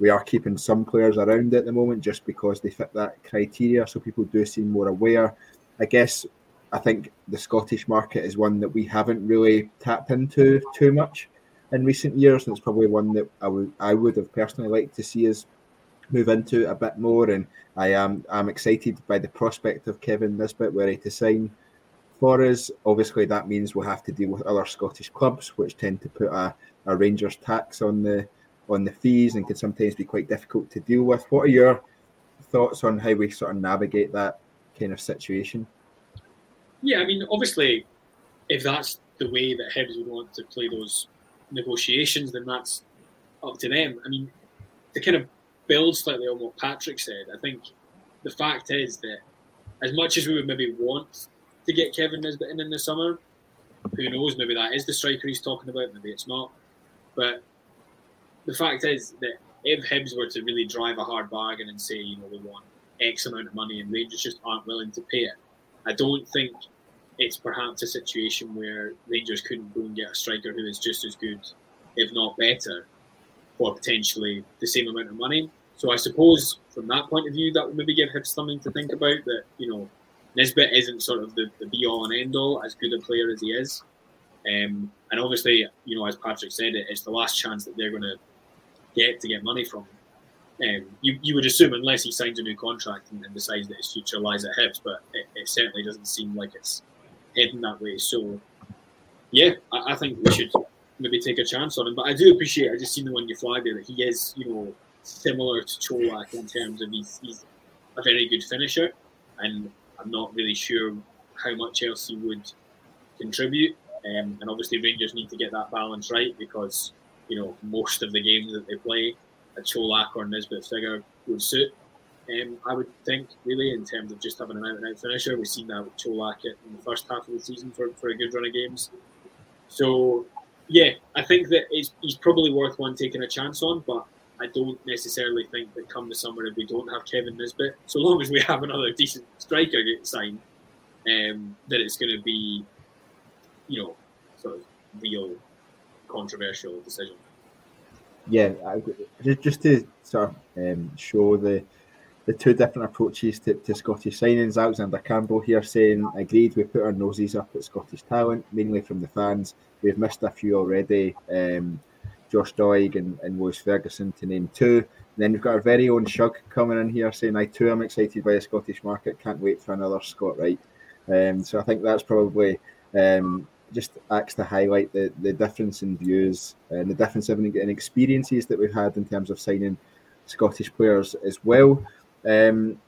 we are keeping some players around at the moment just because they fit that criteria. So people do seem more aware. I guess I think the Scottish market is one that we haven't really tapped into too much in recent years, and it's probably one that I would I would have personally liked to see us move into a bit more. And I am I'm excited by the prospect of Kevin Nisbet he to sign for us. Obviously, that means we'll have to deal with other Scottish clubs, which tend to put a, a Rangers tax on the on the fees and can sometimes be quite difficult to deal with. What are your thoughts on how we sort of navigate that kind of situation?
Yeah, I mean, obviously, if that's the way that Hibs would want to play those negotiations, then that's up to them. I mean, to kind of build slightly on what Patrick said, I think the fact is that as much as we would maybe want to get Kevin in in the summer, who knows, maybe that is the striker he's talking about, maybe it's not. But the fact is that if Hibs were to really drive a hard bargain and say, you know, we want X amount of money and Rangers just aren't willing to pay it, I don't think it's perhaps a situation where Rangers couldn't go and get a striker who is just as good, if not better, for potentially the same amount of money. So I suppose from that point of view, that would maybe give Hibs something to think about. That you know, Nisbet isn't sort of the, the be all and end all, as good a player as he is. Um, and obviously, you know, as Patrick said, it, it's the last chance that they're going to get to get money from him. Um, you, you would assume, unless he signs a new contract and, and decides that his future lies at Hibs, but it, it, certainly doesn't seem like it's heading that way. So, yeah, I, I, think we should maybe take a chance on him. But I do appreciate, I just seen the one you flagged there, that he is, you know, similar to Čolak in terms of he's, he's a very good finisher, and I'm not really sure how much else he would contribute. Um, and obviously, Rangers need to get that balance right because you know, most of the games that they play, a Colak or Nisbet figure would suit. Um, I would think, really, in terms of just having an out and out finisher. We've seen that with Čolak in the first half of the season for, for a good run of games. So, yeah, I think that he's probably worth one taking a chance on, but I don't necessarily think that come the summer, if we don't have Kevin Nisbet, so long as we have another decent striker get signed, um, that it's going to be, you know, sort of real controversial decision.
Yeah, just just to sort of um, show the the two different approaches to, to Scottish signings. Alexander Campbell here saying, agreed, we put our noses up at Scottish talent, mainly from the fans. We've missed a few already. Um, Josh Doig and, and Lewis Ferguson to name two. And then we've got our very own Shug coming in here saying, I too am excited by the Scottish market. Can't wait for another Scott Wright. Um, so I think that's probably um, just acts to highlight the, the difference in views and the difference in, in experiences that we've had in terms of signing Scottish players as well. Um,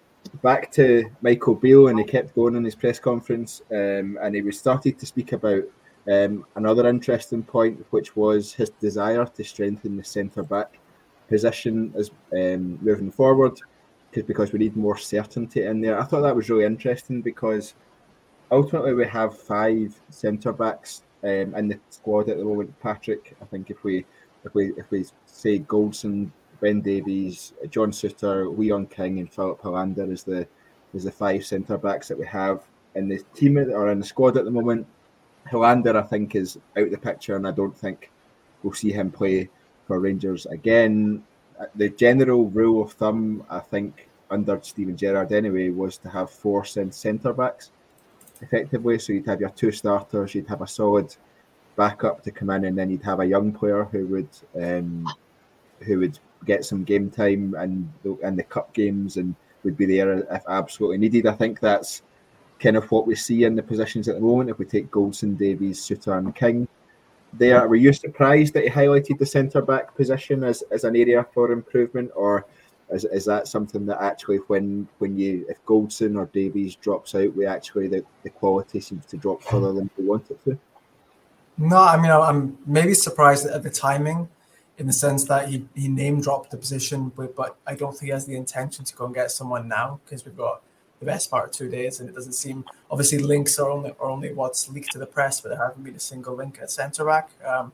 back to Michael Beale, and he kept going in his press conference, um, and he was started to speak about um, another interesting point, which was his desire to strengthen the centre back position as um, moving forward, because because we need more certainty in there. I thought that was really interesting because ultimately we have five centre backs um, in the squad at the moment. Patrick, I think if we if we if we say Goldson, Ben Davies, John Souttar, Leon King, and Filip Helander is the is the five centre backs that we have in the team or in the squad at the moment. Helander, I think, is out of the picture, and I don't think we'll see him play for Rangers again. The general rule of thumb, I think, under Steven Gerrard anyway, was to have four centre backs effectively. So you'd have your two starters, you'd have a solid backup to come in, and then you'd have a young player who would um, who would get some game time and and the cup games and would be there if absolutely needed. I think that's kind of what we see in the positions at the moment. If we take Goldson, Davies, Souttar, and King, there were you surprised that he highlighted the centre back position as, as an area for improvement, or is, is that something that actually when when you if Goldson or Davies drops out, we actually the, the quality seems to drop further than we want it to?
No, I mean I'm maybe surprised at the timing in the sense that he, he name dropped the position, but, but I don't think he has the intention to go and get someone now because we've got the best part of two days, and it doesn't seem obviously links are only are only what's leaked to the press, but there haven't been a single link at centre back. Um,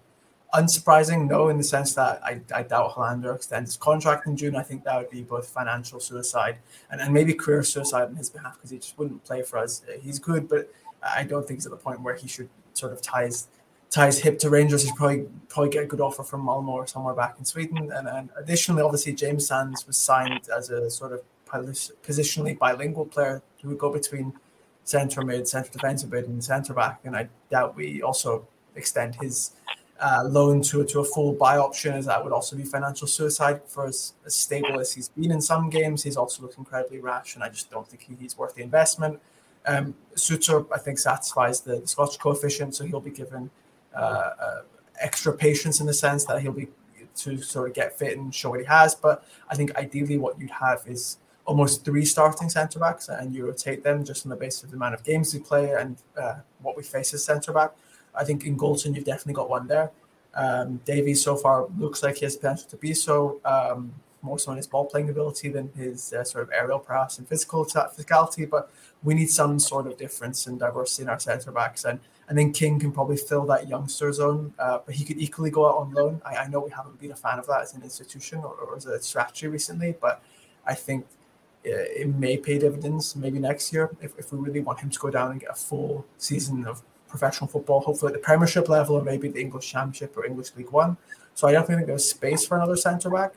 unsurprising, no, in the sense that I, I doubt Helander extends his contract in June. I think that would be both financial suicide and, and maybe career suicide on his behalf because he just wouldn't play for us. He's good, but I don't think he's at the point where he should sort of ties ties hip to Rangers. He'd probably probably get a good offer from Malmo or somewhere back in Sweden. And, and additionally, obviously, James Sands was signed as a sort of positionally bilingual player who would go between centre mid, centre defensive mid, and centre back. And I doubt we also extend his uh, loan to to a full buy option, as that would also be financial suicide for as, as stable as he's been in some games. He's also looked incredibly rash, and I just don't think he, he's worth the investment. Um, Souttar, I think, satisfies the, the Scottish coefficient, so he'll be given uh, uh, extra patience in the sense that he'll be to sort of get fit and show what he has. But I think ideally, what you'd have is almost three starting centre backs, and you rotate them just on the basis of the amount of games we play and uh, what we face as centre back. I think in Goldson, you've definitely got one there. Um, Davies so far looks like he has potential to be so, um, more so in his ball playing ability than his uh, sort of aerial prowess and physical physicality. But we need some sort of difference and diversity in our centre backs. And and then King can probably fill that youngster zone, uh, but he could equally go out on loan. I, I, know we haven't been a fan of that as an institution or, or as a strategy recently, but I think it may pay dividends maybe next year if, if we really want him to go down and get a full season of professional football, hopefully at the Premiership level or maybe the English Championship or English League One. So I definitely think there's space for another centre back.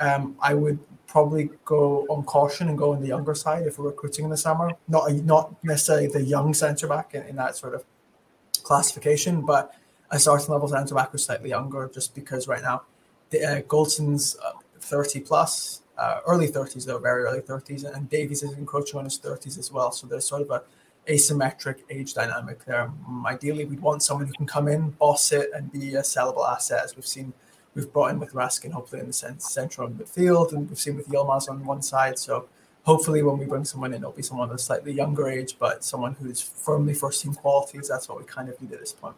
Um, I would probably go on caution and go on the younger side if we're recruiting in the summer. Not not necessarily the young centre back in, in, that sort of classification, but a starting level centre back who's slightly younger, just because right now the, uh, Goldson's uh, 30 plus uh, early 30s, though, very early 30s, and Davies is encroaching on his 30s as well. So there's sort of a asymmetric age dynamic there. Um, ideally, we'd want someone who can come in, boss it, and be a sellable asset, as we've seen. We've brought in with Raskin, hopefully in the central midfield, and we've seen with Yilmaz on one side. So hopefully, when we bring someone in, it'll be someone of a slightly younger age, but someone who's firmly first team qualities. That's what we kind of need at this point.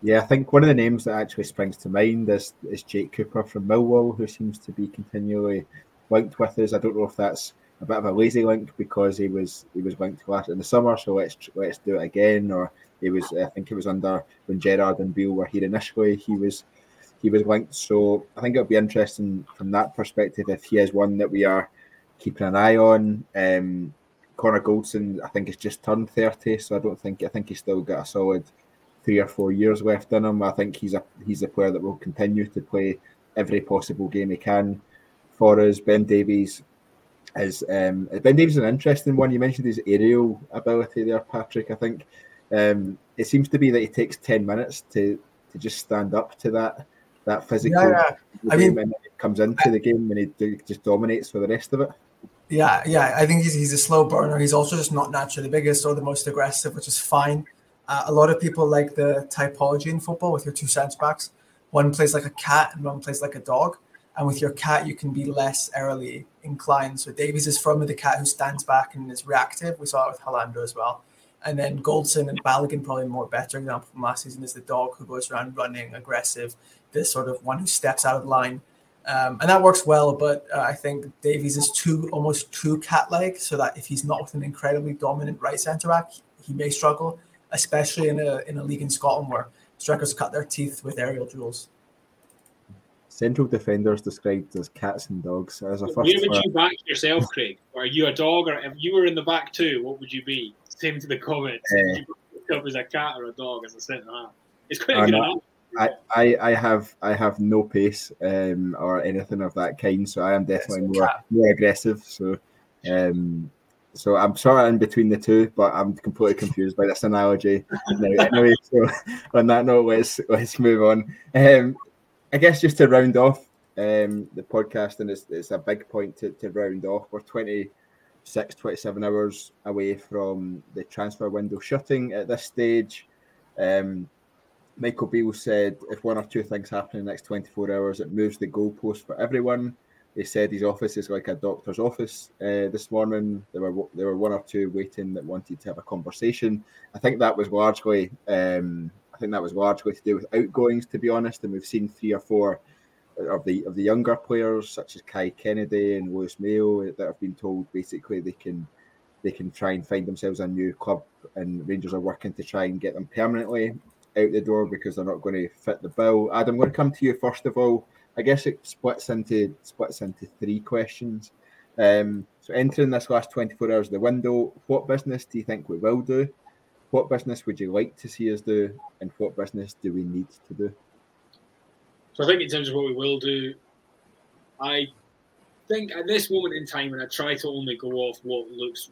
Yeah, I think one of the names that actually springs to mind is, is Jake Cooper from Millwall, who seems to be continually linked with us. I don't know if that's a bit of a lazy link because he was he was linked last in the summer, so let's let's do it again. Or he was, I think it was under when Gerrard and Beale were here initially. He was he was linked, so I think it'll be interesting from that perspective if he is one that we are keeping an eye on. Um, Connor Goldson, I think, has just turned thirty, so I don't think I think he's still got a solid three or four years left in him. I think he's a he's a player that will continue to play every possible game he can for us. Ben Davies is um, Ben Davies is an interesting one. You mentioned his aerial ability there, Patrick. I think um, it seems to be that he takes ten minutes to to just stand up to that that physical.
Yeah, yeah. I mean,
he comes into the game and he just dominates for the rest of it.
Yeah, yeah. I think he's, he's a slow burner. He's also just not naturally the biggest or the most aggressive, which is fine. Uh, a lot of people like the typology in football with your two centre backs. One plays like a cat and one plays like a dog. And with your cat, you can be less aerially inclined. So Davies is from the cat who stands back and is reactive. We saw it with Helander as well. And then Goldson and Balogun, probably more better example from last season, is the dog who goes around running, aggressive, this sort of one who steps out of line. Um, and that works well, but uh, I think Davies is too almost too cat-like, so that if he's not with an incredibly dominant right centre back, he may struggle, especially in a in a league in Scotland where strikers cut their teeth with aerial duels.
Central defenders described as cats and dogs. As a first
Where would you back yourself, Craig? Are you a dog, or if you were in the back too, what would you be? Same to the comments. Uh, you as a cat or a dog as a centre half? It's quite a good answer.
I, I, I have I have no pace um, or anything of that kind, so I am definitely more more aggressive. So um, so I'm sort of in between the two, but I'm completely confused by this analogy. now, anyway, so on that note, let's let's move on. Um, I guess just to round off um, the podcast, and it's, it's a big point to, to round off. We're 26, 27 hours away from the transfer window shutting at this stage. Um, Michael Beale said if one or two things happen in the next 24 hours, it moves the goalpost for everyone. He said his office is like a doctor's office. Uh, this morning, there were there were one or two waiting that wanted to have a conversation. I think that was largely um, I think that was largely to do with outgoings, to be honest. And we've seen three or four of the of the younger players, such as Kai Kennedy and Lewis Mayo, that have been told basically they can they can try and find themselves a new club, and Rangers are working to try and get them permanently out the door because they're not going to fit the bill. Adam, I'm going to come to you first of all. I guess it splits into splits into three questions. Um, so entering this last 24 hours of the window, what business do you think we will do? What business would you like to see us do, and what business do we need to do?
So I think in terms of what we will do, I think at this moment in time, and I try to only go off what looks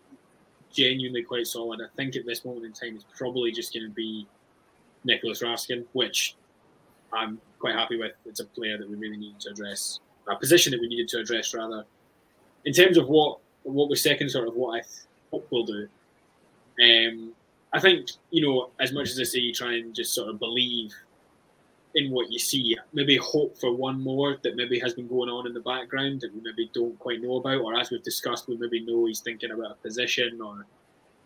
genuinely quite solid, I think at this moment in time it's probably just going to be Nicolas Raskin, which I'm quite happy with. It's a player that we really needed to address, a position that we needed to address rather. In terms of what what was second, sort of what I hope we'll do. Um, I think you know, as much as I say, you try and just sort of believe in what you see. Maybe hope for one more that maybe has been going on in the background that we maybe don't quite know about, or as we've discussed, we maybe know he's thinking about a position, or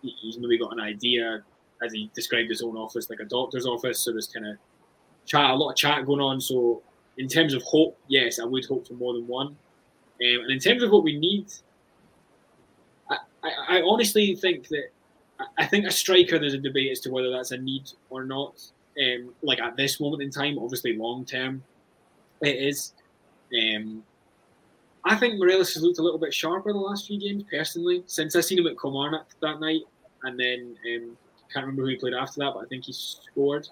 he's maybe got an idea as he described his own office like a doctor's office. So there's kind of chat, a lot of chat going on. So in terms of hope, yes, I would hope for more than one. Um, and in terms of what we need, I, I, I, honestly think that I think a striker. There's a debate as to whether that's a need or not. Um, like at this moment in time, obviously long term, it is. Um, I think Morelos has looked a little bit sharper the last few games, personally. Since I seen him at Kilmarnock that night, and then um, can't remember who he played after that, but I think he scored.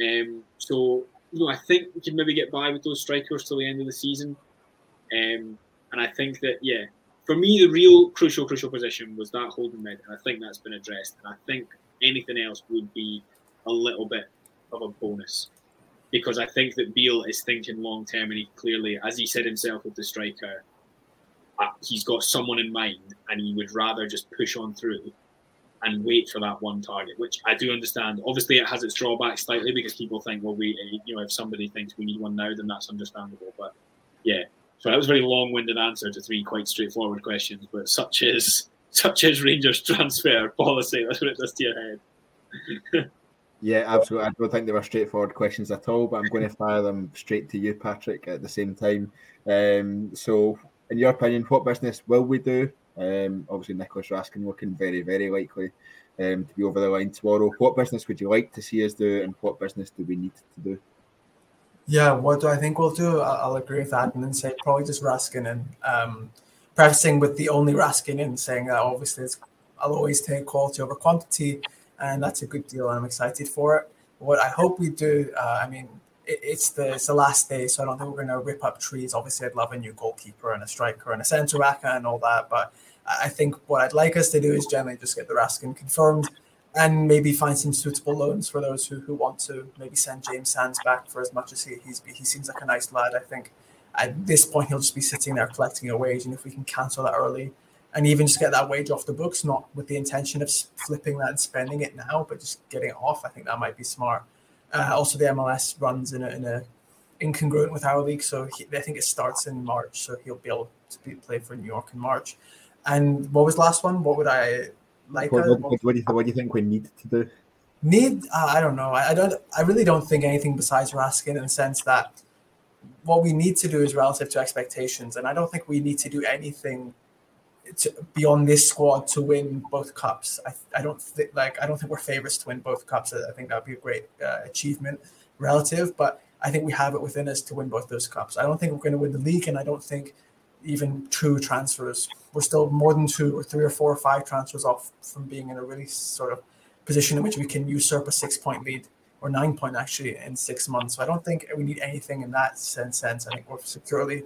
Um, so you know, I think we can maybe get by with those strikers till the end of the season. Um, and I think that yeah, for me, the real crucial crucial position was that holding mid, and I think that's been addressed. And I think anything else would be a little bit of a bonus because I think that Beale is thinking long term, and he clearly, as he said himself with the striker, uh, he's got someone in mind, and he would rather just push on through and wait for that one target, which I do understand. Obviously, it has its drawbacks slightly because people think, well, we, you know, if somebody thinks we need one now, then that's understandable. But yeah, so that was a very long-winded answer to three quite straightforward questions. But such is such is Rangers transfer policy. That's what it does to your head.
yeah, absolutely. I don't think they were straightforward questions at all, but I'm going to fire them straight to you, Patrick, at the same time. Um, so, in your opinion, what business will we do um, obviously, Nicolas Raskin looking very, very likely um, to be over the line tomorrow. What business would you like to see us do, and what business do we need to do?
Yeah, what do I think we'll do? I'll agree with that, and then say probably just Raskin, and um, prefacing with the only Raskin, and saying that obviously I'll always take quality over quantity, and that's a good deal, and I'm excited for it. What I hope we do, uh, I mean, it's the it's the last day, so I don't think we're going to rip up trees. Obviously, I'd love a new goalkeeper and a striker and a centre back and all that, but I think what I'd like us to do is generally just get the Raskin confirmed and maybe find some suitable loans for those who, who want to maybe send James Sands back for as much as he he's, he seems like a nice lad. I think at this point he'll just be sitting there collecting a wage, and if we can cancel that early and even just get that wage off the books, not with the intention of flipping that and spending it now, but just getting it off, I think that might be smart. Uh, also, the MLS runs in a, in a incongruent with our league, so he, I think it starts in March, so he'll be able to be, play for New York in March. And what was last one? What would I like
what,
a,
what, what, do you, what do you think we need to do?
Need uh, I don't know. I, I don't. I really don't think anything besides Raskin in the sense that what we need to do is relative to expectations, and I don't think we need to do anything to, beyond this squad to win both cups. I, I don't think like I don't think we're favorites to win both cups. I think that'd be a great uh, achievement relative, but I think we have it within us to win both those cups. I don't think we're going to win the league, and I don't think even true transfers. We're still more than two or three or four or five transfers off from being in a really sort of position in which we can usurp a six point lead or nine point actually in six months. So I don't think we need anything in that sense. sense. I think we're securely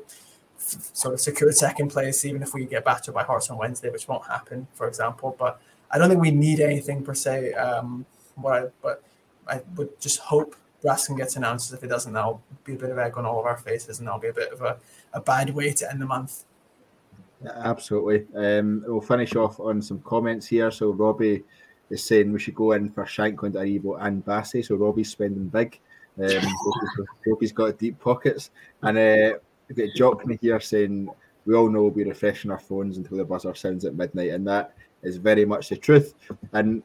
sort of secured second place, even if we get battered by Hearts on Wednesday, which won't happen, for example. But I don't think we need anything per se. Um, what I, but I would just hope Raskin gets announced. If it doesn't, that'll be a bit of egg on all of our faces, and that'll be a bit of a, a bad way to end the month.
Absolutely. Um, we'll finish off on some comments here. So Robbie is saying we should go in for Shankland, Aribo, and Bassey. So Robbie's spending big. Um, Robbie's got deep pockets, and uh, we get Jockney here saying we all know we'll be refreshing our phones until the buzzer sounds at midnight, and that is very much the truth. And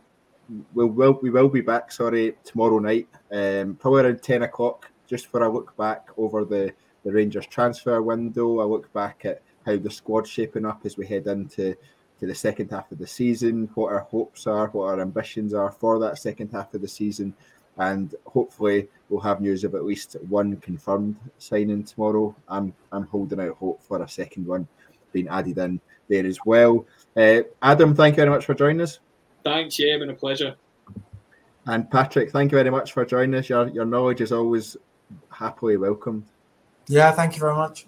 we will we will be back. Sorry, tomorrow night, um, probably around ten o'clock, just for a look back over the the Rangers transfer window. I look back at how the squad's shaping up as we head into to the second half of the season, what our hopes are, what our ambitions are for that second half of the season, and hopefully we'll have news of at least one confirmed signing tomorrow. I'm I'm holding out hope for a second one being added in there as well. Uh, Adam, thank you very much for joining us.
Thanks, yeah, been a pleasure.
And Patrick, thank you very much for joining us. Your your knowledge is always happily welcomed.
Yeah, thank you very much.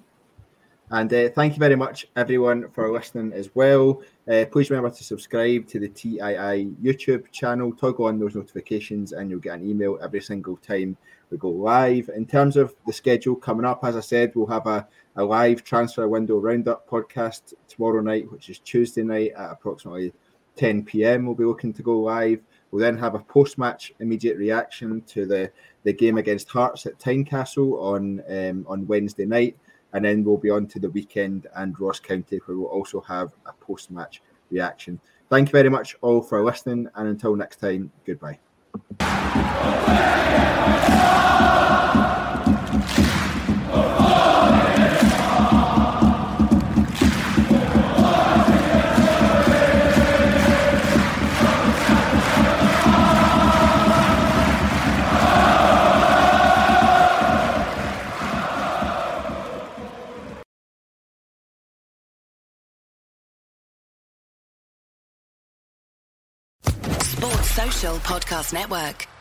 And uh, thank you very much, everyone, for listening as well. Uh, please remember to subscribe to the TII YouTube channel, toggle on those notifications, and you'll get an email every single time we go live. In terms of the schedule coming up, as I said, we'll have a, a live transfer window roundup podcast tomorrow night, which is Tuesday night at approximately 10 p.m. We'll be looking to go live. We'll then have a post-match immediate reaction to the, the game against Hearts at Tynecastle on um, on Wednesday night and then we'll be on to the weekend and Ross County, where we'll also have a post match reaction. Thank you very much all for listening, and until next time, goodbye.
Podcast Network.